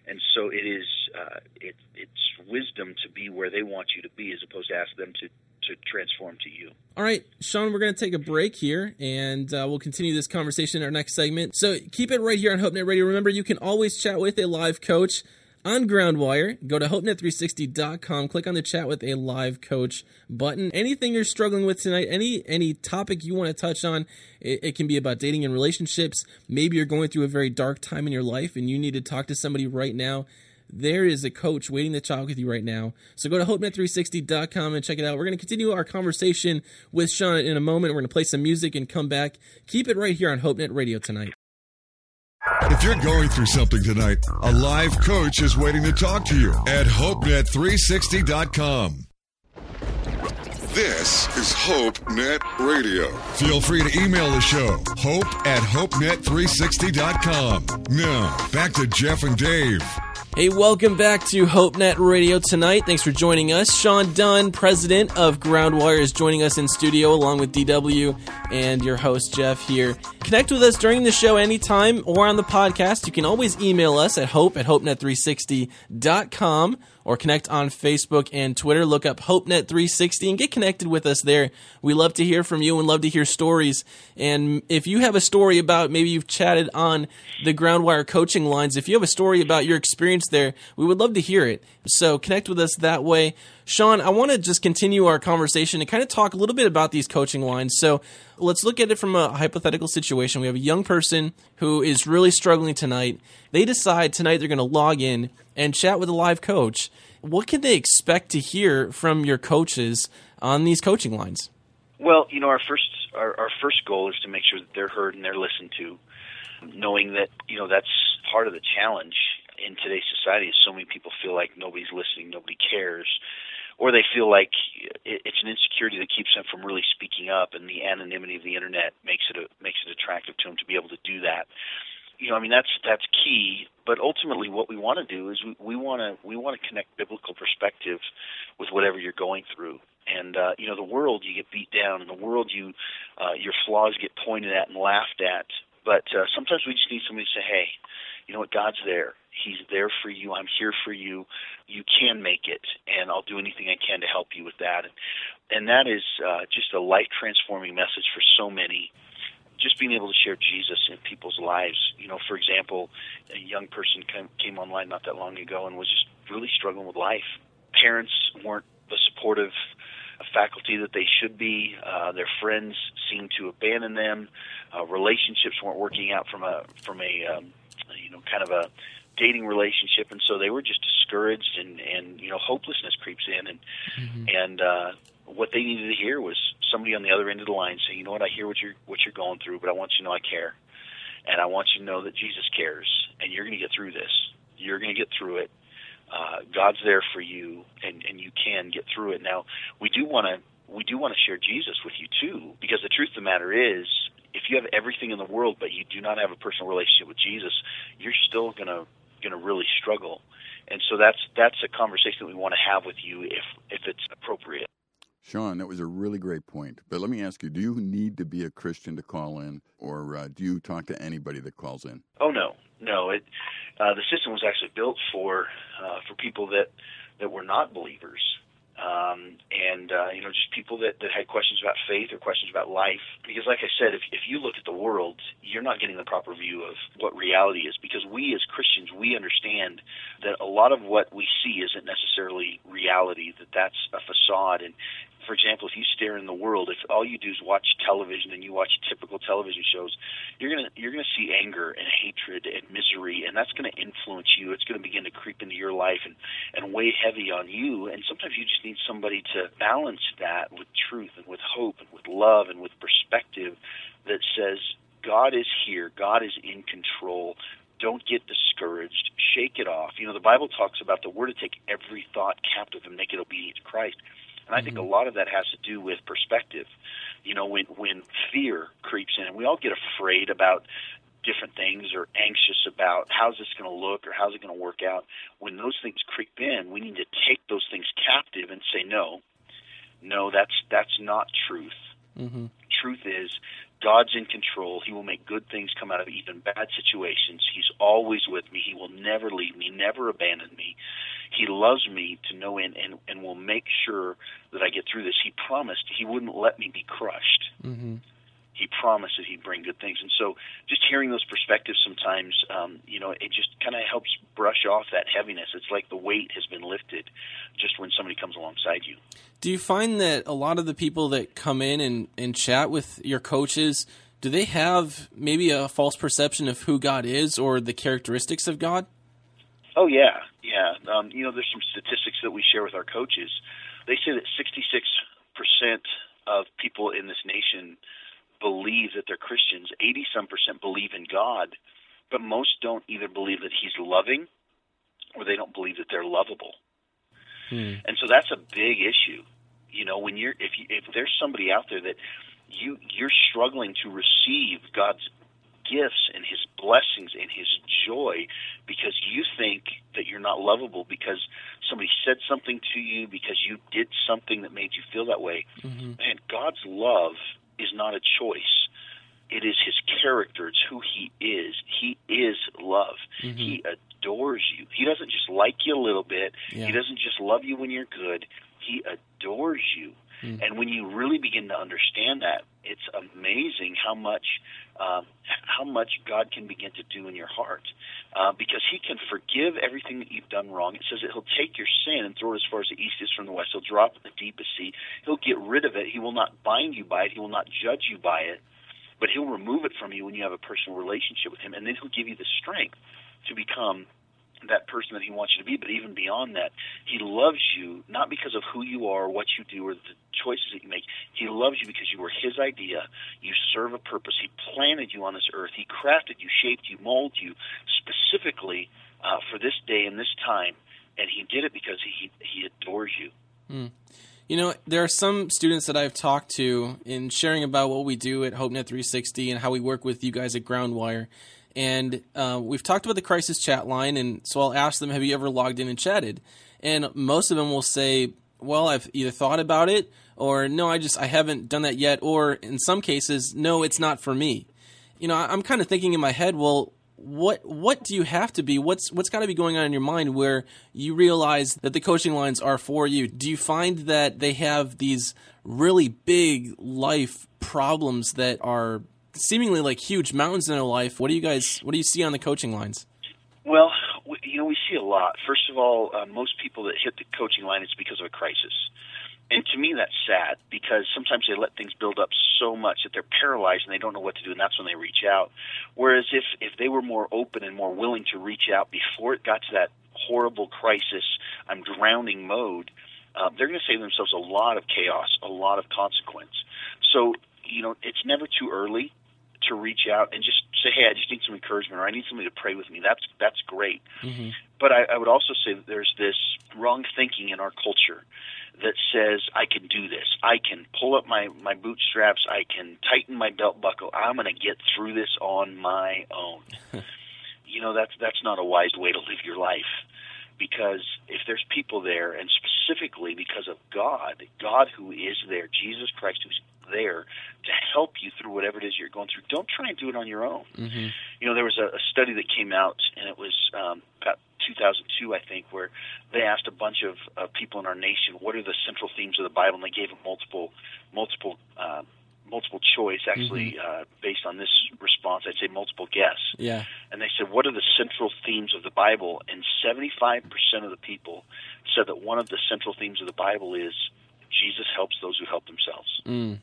and so it is uh, it it's wisdom to be where they want you to be as opposed to ask them to to transform to you. All right, Sean, we're going to take a break here and uh, we'll continue this conversation in our next segment. So keep it right here on HopeNet Radio. Remember, you can always chat with a live coach on Groundwire. Go to hopenet360.com, click on the chat with a live coach button. Anything you're struggling with tonight, any any topic you want to touch on, it, it, can be about dating and relationships. Maybe you're going through a very dark time in your life and you need to talk to somebody right now. There is a coach waiting to talk with you right now. So go to hopenet360.com and check it out. We're going to continue our conversation with Sean in a moment. We're going to play some music and come back. Keep it right here on HopeNet Radio tonight. If you're going through something tonight, a live coach is waiting to talk to you at HopeNet360.com. This is HopeNet Radio. Feel free to email the show, hope at HopeNet360.com. Now, back to Jeff and Dave. Hey, welcome back to HopeNet Radio tonight. Thanks for joining us. Sean Dunn, president of Groundwire, is joining us in studio along with DW and your host, Jeff, here. Connect with us during the show anytime or on the podcast. You can always email us at hope at hopenet360.com or connect on Facebook and Twitter. Look up HopeNet360 and get connected with us there. We love to hear from you and love to hear stories. And if you have a story about maybe you've chatted on the Groundwire coaching lines, if you have a story about your experience there, we would love to hear it. So connect with us that way. Sean, I want to just continue our conversation and kind of talk a little bit about these coaching lines. So let's look at it from a hypothetical situation. We have a young person who is really struggling tonight. They decide tonight they're going to log in and chat with a live coach. What can they expect to hear from your coaches on these coaching lines? Well, you know, our first our, our first goal is to make sure that they're heard and they're listened to, knowing that you know that's part of the challenge in today's society. Is so many people feel like nobody's listening, nobody cares, or they feel like it's an insecurity that keeps them from really speaking up, and the anonymity of the internet makes it a, makes it attractive to them to be able to do that. You know, I mean that's that's key. But ultimately, what we want to do is we want to we want to connect biblical perspective with whatever you're going through. And uh, you know, the world you get beat down, in the world you uh, your flaws get pointed at and laughed at. But uh, sometimes we just need somebody to say, "Hey, you know what? God's there. He's there for you. I'm here for you. You can make it, and I'll do anything I can to help you with that. And, and that is uh, just a life transforming message for so many. Just being able to share Jesus in people's lives. You know, for example, a young person came, came online not that long ago and was just really struggling with life. Parents weren't the supportive faculty that they should be. Uh, their friends seemed to abandon them. Uh, relationships weren't working out from a from a um, you know kind of a dating relationship, and so they were just discouraged, and and you know hopelessness creeps in, and mm-hmm. and uh, what they needed to hear was somebody on the other end of the line saying, you know what, I hear what you're what you're going through, but I want you to know I care, and I want you to know that Jesus cares, and you're going to get through this. You're going to get through it. Uh, God's there for you, and and you can get through it. Now, we do want to we do want to share Jesus with you too, because the truth of the matter is, if you have everything in the world but you do not have a personal relationship with Jesus, you're still going to going to really struggle. And so that's that's a conversation that we want to have with you if if it's appropriate. Sean, that was a really great point. But let me ask you: Do you need to be a Christian to call in, or uh, do you talk to anybody that calls in? Oh no, no. It uh, the system was actually built for uh, for people that that were not believers. um, and uh, you know just people that, that had questions about faith or questions about life. Because, like I said, if if you look at the world, you're not getting the proper view of what reality is. Because we as Christians, we understand that a lot of what we see isn't necessarily reality. That that's a facade, and for example, if you stare in the world, if all you do is watch television and you watch typical television shows, you're gonna you're gonna see anger and hatred and misery, and that's gonna influence you. It's gonna begin to creep into your life and and weigh heavy on you. And sometimes you just need somebody to balance that with truth and with hope and with love and with perspective that says God is here, God is in control. Don't get discouraged. Shake it off. You know, the Bible talks about the word to take every thought captive and make it obedient to Christ. And I think a lot of that has to do with perspective. You know, when when fear creeps in, and we all get afraid about different things or anxious about how's this going to look or how's it going to work out. When those things creep in, we need to take those things captive and say, no, no, that's that's not truth. Mm-hmm. Truth is God's in control. He will make good things come out of even bad situations. He's always with me. He will never leave me, never abandon me. He loves me to no end and, and will make sure that I get through this. He promised he wouldn't let me be crushed. Mm-hmm. He promised that he'd bring good things. And so just hearing those perspectives sometimes, um, you know, it just kind of helps brush off that heaviness. It's like the weight has been lifted just when somebody comes alongside you. Do you find that a lot of the people that come in and, and chat with your coaches, do they have maybe a false perception of who God is or the characteristics of God? Oh yeah, yeah. Um, you know, there's some statistics that we share with our coaches. They say that 66 percent of people in this nation believe that they're Christians. 80 some percent believe in God, but most don't either believe that He's loving or they don't believe that they're lovable. Hmm. And so that's a big issue. You know, when you're if you, if there's somebody out there that you you're struggling to receive God's gifts and his blessings and his joy because you think that you're not lovable because somebody said something to you because you did something that made you feel that way. Mm-hmm. Man, God's love is not a choice. It is his character. It's who he is. He is love. Mm-hmm. He adores you. He doesn't just like you a little bit. Yeah. He doesn't just love you when you're good. He adores you. Mm. And when you really begin to understand that, it's amazing how much um, how much God can begin to do in your heart, uh, because He can forgive everything that you've done wrong. It says that He'll take your sin and throw it as far as the east is from the west. He'll drop it in the deepest sea. He'll get rid of it. He will not bind you by it. He will not judge you by it, but He'll remove it from you when you have a personal relationship with Him, and then He'll give you the strength to become that person that he wants you to be, but even beyond that, he loves you not because of who you are, what you do, or the choices that you make. He loves you because you were his idea. You serve a purpose. He planted you on this earth. He crafted you, shaped you, molded you specifically uh, for this day and this time, and he did it because he he adores you. Mm. You know, there are some students that I've talked to in sharing about what we do at HopeNet 360 and how we work with you guys at Groundwire and uh, we've talked about the crisis chat line, and so I'll ask them, "Have you ever logged in and chatted?" And most of them will say, "Well, I've either thought about it, or no, I just I haven't done that yet, or in some cases, no, it's not for me." You know, I'm kind of thinking in my head, well, what what do you have to be? What's what's got to be going on in your mind where you realize that the coaching lines are for you? Do you find that they have these really big life problems that are seemingly like huge mountains in their life. What do you guys? What do you see on the coaching lines? Well, we, you know, we see a lot. First of all, uh, most people that hit the coaching line, it's because of a crisis. And to me, that's sad because sometimes they let things build up so much that they're paralyzed and they don't know what to do, and that's when they reach out. Whereas if if they were more open and more willing to reach out before it got to that horrible crisis, I'm drowning mode, uh, they're going to save themselves a lot of chaos, a lot of consequence. So you know, it's never too early to reach out and just say, "Hey, I just need some encouragement, or I need somebody to pray with me." That's that's great. Mm-hmm. But I, I would also say that there's this wrong thinking in our culture that says, "I can do this. I can pull up my my bootstraps. I can tighten my belt buckle. I'm going to get through this on my own." you know, that's that's not a wise way to live your life. Because if there's people there, and specifically because of God, God who is there, Jesus Christ who's there to help you through whatever it is you're going through. Don't try and do it on your own. Mm-hmm. You know, there was a, a study that came out, and it was um, about 2002, I think, where they asked a bunch of uh, people in our nation, "What are the central themes of the Bible?" and they gave them multiple, multiple, uh, multiple choice. Actually, Mm-hmm. uh, based on this response, I'd say multiple guess. Yeah. And they said, "What are the central themes of the Bible?" And 75% of the people said that one of the central themes of the Bible is Jesus helps those who help themselves. Mm.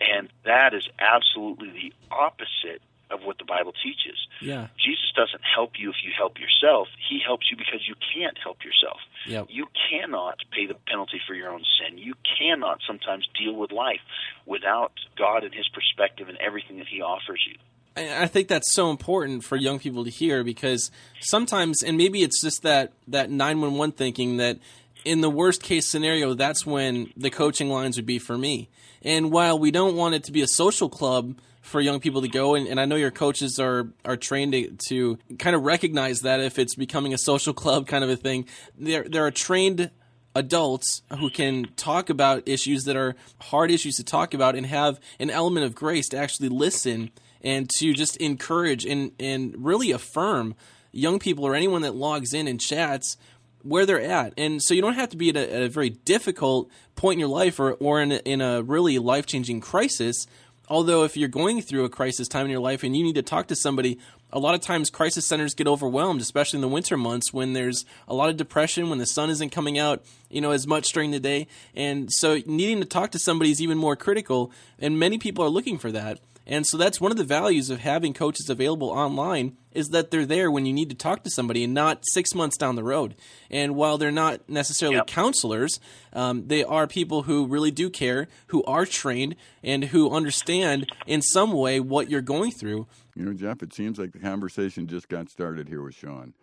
And that is absolutely the opposite of what the Bible teaches. Yeah. Jesus doesn't help you if you help yourself. He helps you because you can't help yourself. Yep. You cannot pay the penalty for your own sin. You cannot sometimes deal with life without God and His perspective and everything that He offers you. I I think that's so important for young people to hear because sometimes, and maybe it's just that that nine one one thinking that in the worst case scenario, that's when the coaching lines would be for me. And while we don't want it to be a social club for young people to go, and, and I know your coaches are are trained to, to kind of recognize that if it's becoming a social club kind of a thing, there there are trained adults who can talk about issues that are hard issues to talk about and have an element of grace to actually listen and to just encourage and, and really affirm young people or anyone that logs in and chats where they're at. And so you don't have to be at a, at a very difficult point in your life or, or in, a, in a really life changing crisis. Although, if you're going through a crisis time in your life and you need to talk to somebody, a lot of times crisis centers get overwhelmed, especially in the winter months when there's a lot of depression, when the sun isn't coming out, you know, as much during the day. And so needing to talk to somebody is even more critical. And many people are looking for that. And so that's one of the values of having coaches available online is that they're there when you need to talk to somebody and not six months down the road. And while they're not necessarily Yep. counselors, um, they are people who really do care, who are trained, and who understand in some way what you're going through. You know, Jeff, it seems like the conversation just got started here with Sean.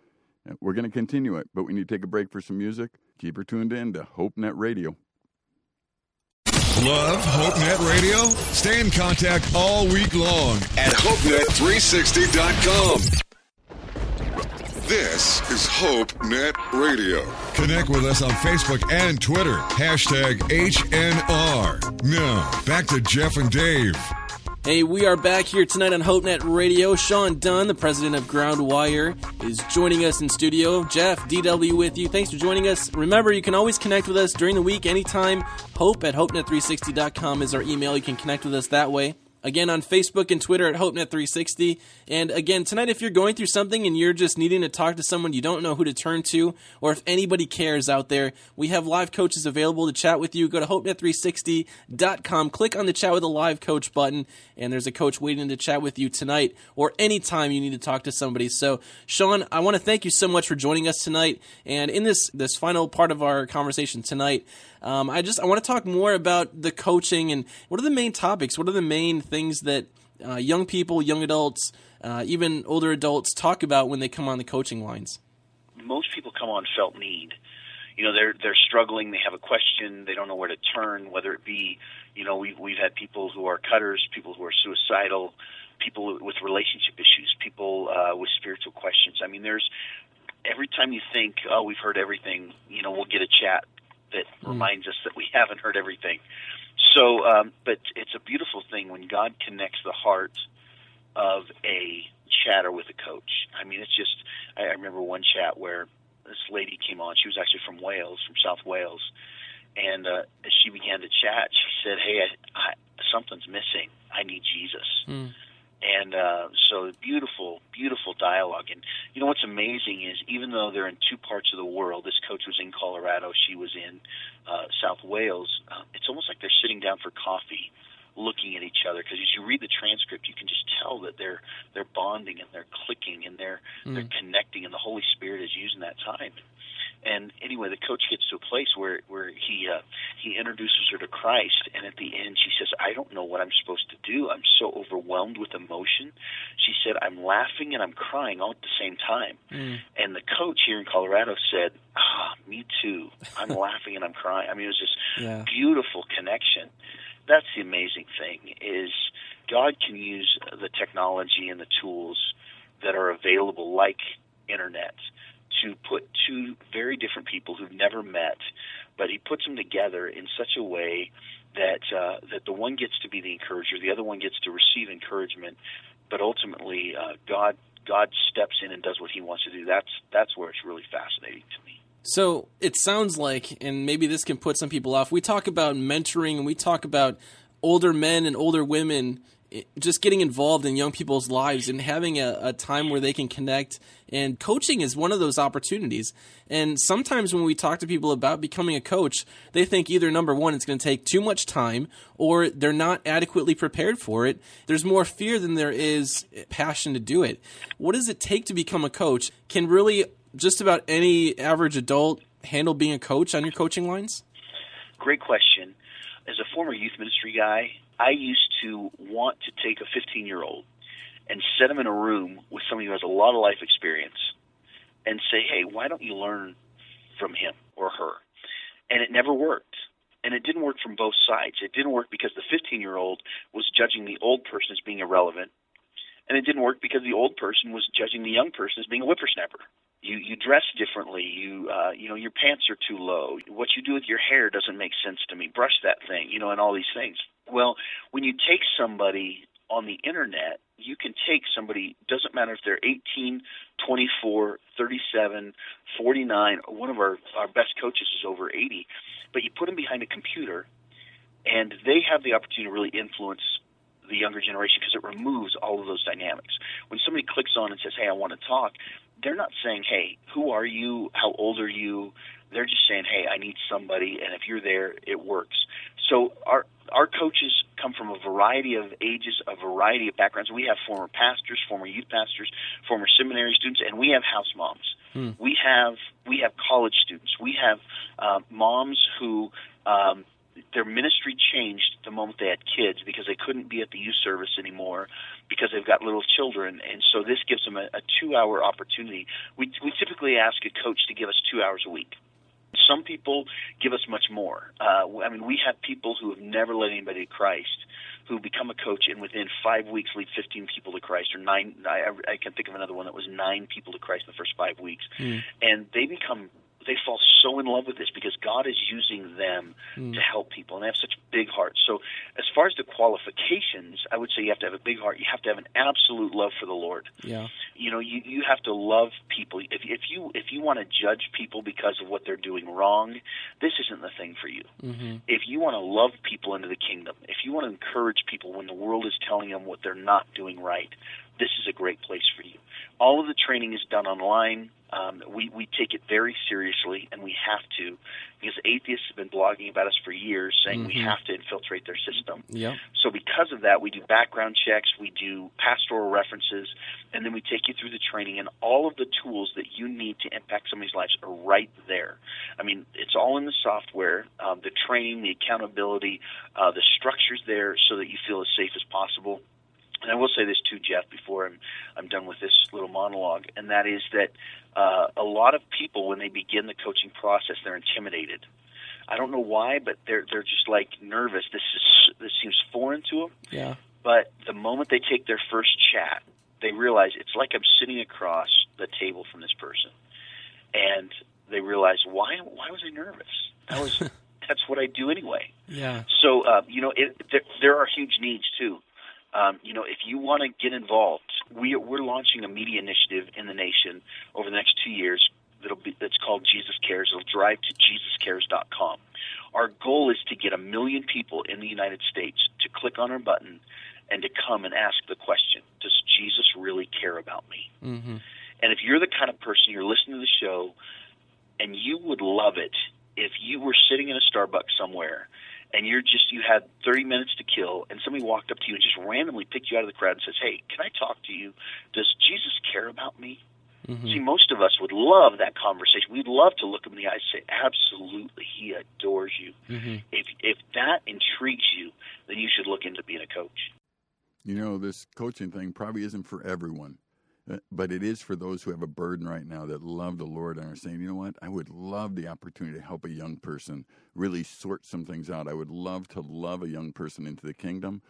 We're going to continue it, but we need to take a break for some music. Keep her tuned in to HopeNet Radio. Love HopeNet Radio? Stay in contact all week long at HopeNet360.com. This is HopeNet Radio. Connect with us on Facebook and Twitter. Hashtag HNR. Now, back to Jeff and Dave. Hey, we are back here tonight on HopeNet Radio. Sean Dunn, the president of Groundwire, is joining us in studio. Jeff, DW with you. Thanks for joining us. Remember, you can always connect with us during the week anytime. Hope at HopeNet360.com is our email. You can connect with us that way. Again, on Facebook and Twitter at HopeNet360. And again, tonight, if you're going through something and you're just needing to talk to someone you don't know who to turn to, or if anybody cares out there, we have live coaches available to chat with you. Go to HopeNet360.com, click on the Chat with a Live Coach button, and there's a coach waiting to chat with you tonight or anytime you need to talk to somebody. So, Sean, I want to thank you so much for joining us tonight. And in this, this final part of our conversation tonight, um, I just I want to talk more about the coaching and what are the main topics, what are the main things that uh, young people, young adults, uh, even older adults talk about when they come on the coaching lines. most people come on felt need. You know, they're they're struggling. They have a question. They don't know where to turn. Whether it be, you know, we've we've had people who are cutters, people who are suicidal, people with relationship issues, people uh, with spiritual questions. I mean, there's every time you think, oh, we've heard everything. You know, we'll get a chat that reminds us that we haven't heard everything. So, um, but it's a beautiful thing when God connects the heart of a chatter with a coach. I mean, it's just, I I remember one chat where this lady came on. She was actually from Wales, from South Wales. And uh, as she began to chat, she said, Hey, I, I, something's missing. I need Jesus. And uh, so beautiful, beautiful dialogue. And you know what's amazing is even though they're in two parts of the world, this coach was in Colorado, she was in uh, South Wales. Uh, it's almost like they're sitting down for coffee, looking at each other. Because as you read the transcript, you can just tell that they're they're bonding and they're clicking and they're they're connecting, and the Holy Spirit is using that time. And anyway, the coach gets to a place where where he uh, he introduces her to Christ, and at the end she says, "I don't know what I'm supposed to do. I'm so overwhelmed with emotion." She said, "I'm laughing and I'm crying all at the same time." And the coach here in Colorado said, "Ah, me too. I'm laughing and I'm crying." I mean, it was this Yeah. beautiful connection. That's the amazing thing is God can use the technology and the tools that are available, like internet, to put two very different people who've never met, but He puts them together in such a way that uh, that the one gets to be the encourager, the other one gets to receive encouragement, but ultimately uh, God God steps in and does what He wants to do. That's that's where it's really fascinating to me. So it sounds like, and maybe this can put some people off. We talk about mentoring and we talk about older men and older women eh, just getting involved in young people's lives and having a, a, time where they can connect. And coaching is one of those opportunities. And sometimes when we talk to people about becoming a coach, they think either number one, it's going to take too much time, or they're not adequately prepared for it. There's more fear than there is passion to do it. What does it take to become a coach? Can really just about any average adult handle being a coach on your coaching lines? Great question. As a former youth ministry guy, I used to want to take a 15 year old and set him in a room with somebody who has a lot of life experience and say, hey, why don't you learn from him or her? And it never worked. And it didn't work from both sides. It didn't work because the 15 year old was judging the old person as being irrelevant. And it didn't work because the old person was judging the young person as being a whippersnapper you you dress differently you uh you know your pants are too low what you do with your hair doesn't make sense to me brush that thing you know and all these things well when you take somebody on the internet you can take somebody doesn't matter if they're 18 24 37 49 one of our our best coaches is over 80 but you put them behind a computer and they have the opportunity to really influence the younger generation because it removes all of those dynamics. When somebody clicks on and says, "Hey, I want to talk," they're not saying, "Hey, who are you? How old are you?" They're just saying, "Hey, I need somebody," and if you're there, it works. So our our coaches come from a variety of ages, a variety of backgrounds. We have former pastors, former youth pastors, former seminary students, and we have house moms. Hmm. We have we have college students. We have uh, moms who um, their ministry changed the moment they had kids because they couldn't be at the youth service anymore because they've got little children and so this gives them a, a two hour opportunity we we typically ask a coach to give us two hours a week some people give us much more uh, i mean we have people who have never led anybody to christ who become a coach and within five weeks lead 15 people to Christ, or nine. I, I can think of another one that was nine people to Christ in the first five weeks, mm. and they become they fall so in love with this because God is using them mm. to help people, and they have such big hearts. So, as far as the qualifications, I would say you have to have a big heart. You have to have an absolute love for the Lord. Yeah. You know, you you have to love people. If if you if you want to judge people because of what they're doing wrong, this isn't the thing for you. Mm-hmm. If you want to love people into the kingdom, if you want to encourage people when the world is telling them what they're not doing right, this is a great place for you. All of the training is done online. Um, we, we take it very seriously, and we have to, because atheists have been blogging about us for years, saying mm-hmm. we have to infiltrate their system. Yeah. So because of that, we do background checks, we do pastoral references, and then we take you through the training, and all of the tools that you need to impact somebody's lives are right there. I mean, it's all in the software, um, the training, the accountability, uh, the structures there, so that you feel as safe as possible. And I will say this too, Jeff, before I'm I'm done with this little monologue, and that is that uh, a lot of people, when they begin the coaching process, they're intimidated. I don't know why, but they're they're just like nervous. This is this seems foreign to them. Yeah. But the moment they take their first chat, they realize it's like I'm sitting across the table from this person, and they realize why why was I nervous? That was that's what I do anyway. Yeah. So uh, you know, it, there, there are huge needs too. Um, you know, if you want to get involved, we, we're launching a media initiative in the nation over the next two years. That'll be that's called Jesus Cares. It'll drive to JesusCares.com. Our goal is to get a million people in the United States to click on our button and to come and ask the question: Does Jesus really care about me? Mm-hmm. And if you're the kind of person you're listening to the show, and you would love it if you were sitting in a Starbucks somewhere and you're just you had 30 minutes to kill and somebody walked up to you and just randomly picked you out of the crowd and says hey can i talk to you? Does jesus care about me? Mm-hmm. see most of us would love that conversation. We'd love to look him in the eyes and say absolutely he adores you. Mm-hmm. if if that intrigues you then you should look into being a coach. You know this coaching thing probably isn't for everyone but it is for those who have a burden right now that love the Lord and are saying, you know what, I would love the opportunity to help a young person really sort some things out. I would love to love a young person into the kingdom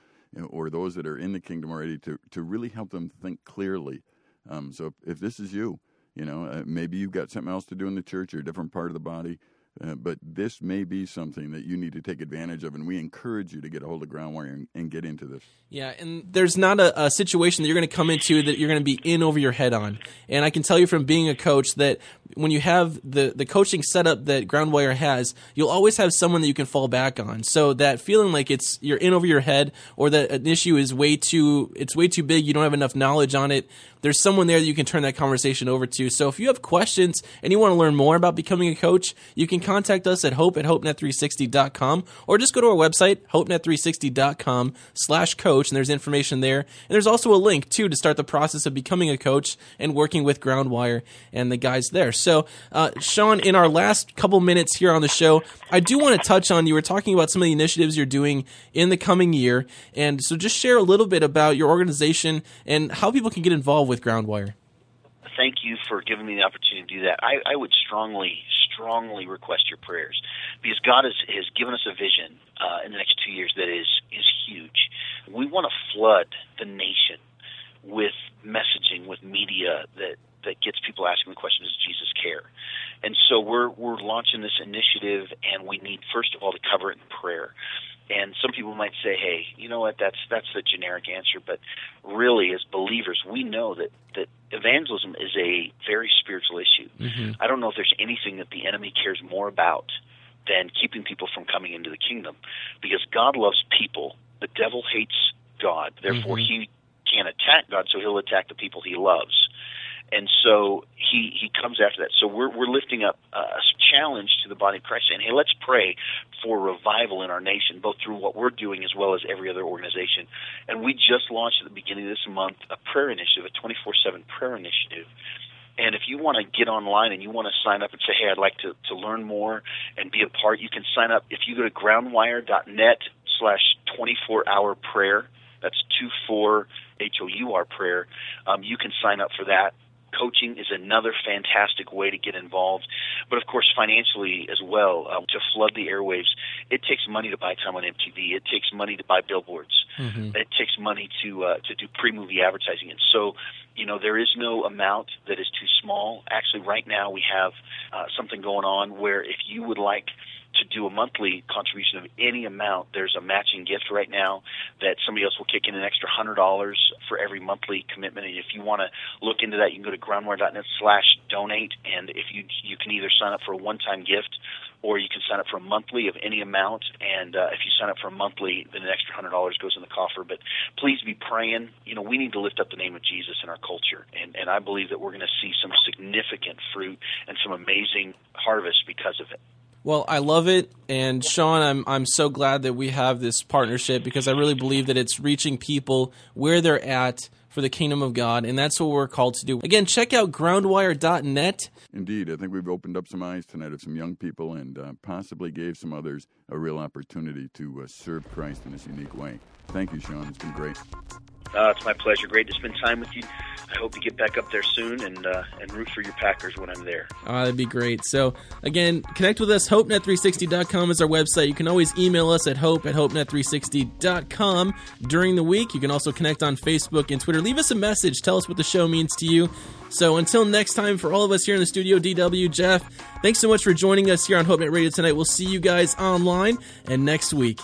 or those that are in the kingdom already to, to really help them think clearly. Um, so if, if, this is you, you know, uh, maybe you've got something else to do in the church or a different part of the body. Uh, but this may be something that you need to take advantage of, and we encourage you to get a hold of Groundwire and, and get into this. Yeah, and there's not a, a situation that you're going to come into that you're going to be in over your head on. And I can tell you from being a coach that when you have the, the coaching setup that Groundwire has, you'll always have someone that you can fall back on. So that feeling like it's you're in over your head or that an issue is way too it's way too big, you don't have enough knowledge on it, there's someone there that you can turn that conversation over to. So if you have questions and you want to learn more about becoming a coach, you can contact us at hope at hopenet360.com or just go to our website, hopenet360.com slash coach, and there's information there. And there's also a link, too, to start the process of becoming a coach and working with Groundwire and the guys there. So, uh, Sean, in our last couple minutes here on the show, I do want to touch on, you were talking about some of the initiatives you're doing in the coming year. And so just share a little bit about your organization and how people can get involved with Groundwire. Thank you for giving me the opportunity to do that. I, I would strongly, strongly request your prayers because God has, has given us a vision uh, in the next two years that is is huge. We want to flood the nation with messaging, with media that that gets people asking the question: Does Jesus care? And so we're we're launching this initiative, and we need first of all to cover it in prayer. And some people might say, "Hey, you know what? That's that's the generic answer." But really, as believers, we know that that evangelism is a very spiritual issue. Mm-hmm. I don't know if there's anything that the enemy cares more about than keeping people from coming into the kingdom, because God loves people. The devil hates God. Therefore, Mhm. he can't attack God, so he'll attack the people he loves and so he he comes after that. So we're we're lifting up a challenge to the body of Christ, saying, "Hey, let's pray for revival in our nation, both through what we're doing as well as every other organization." And we just launched at the beginning of this month a prayer initiative, a 24/7 prayer initiative. And if you want to get online and you want to sign up and say, "Hey, I'd like to to learn more and be a part," you can sign up if you go to groundwire.net slash 24 hour prayer. That's two four H O U R prayer. Um, you can sign up for that coaching is another fantastic way to get involved. But of course, financially as well, um, to flood the airwaves, it takes money to buy time on MTV. It takes money to buy billboards. Mm-hmm. It takes money to uh, to do pre-movie advertising. And so, you know, there is no amount that is too small. Actually, right now we have uh, something going on where if you would like to do a monthly contribution of any amount, there's a matching gift right now that somebody else will kick in an extra hundred dollars for every monthly commitment. And if you want to look into that, you can go to groundwire.net slash donate. And if you you can either sign up for a one-time gift or you can sign up for a monthly of any amount. And uh, if you sign up for a monthly, then an extra hundred dollars goes in the coffer. But please be praying. You know, we need to lift up the name of Jesus in our culture, and and I believe that we're going to see some significant fruit and some amazing harvest because of it. Well, I love it, and Sean, I'm I'm so glad that we have this partnership because I really believe that it's reaching people where they're at for the kingdom of God, and that's what we're called to do. Again, check out groundwire.net. Indeed, I think we've opened up some eyes tonight of some young people and uh, possibly gave some others a real opportunity to uh, serve Christ in this unique way. Thank you, Sean. It's been great. Uh, it's my pleasure. Great to spend time with you. I hope you get back up there soon and uh, and root for your Packers when I'm there. Oh, that'd be great. So, again, connect with us. HopeNet360.com is our website. You can always email us at hope at HopeNet360.com during the week. You can also connect on Facebook and Twitter. Leave us a message. Tell us what the show means to you. So, until next time, for all of us here in the studio, DW, Jeff, thanks so much for joining us here on HopeNet Radio tonight. We'll see you guys online and next week.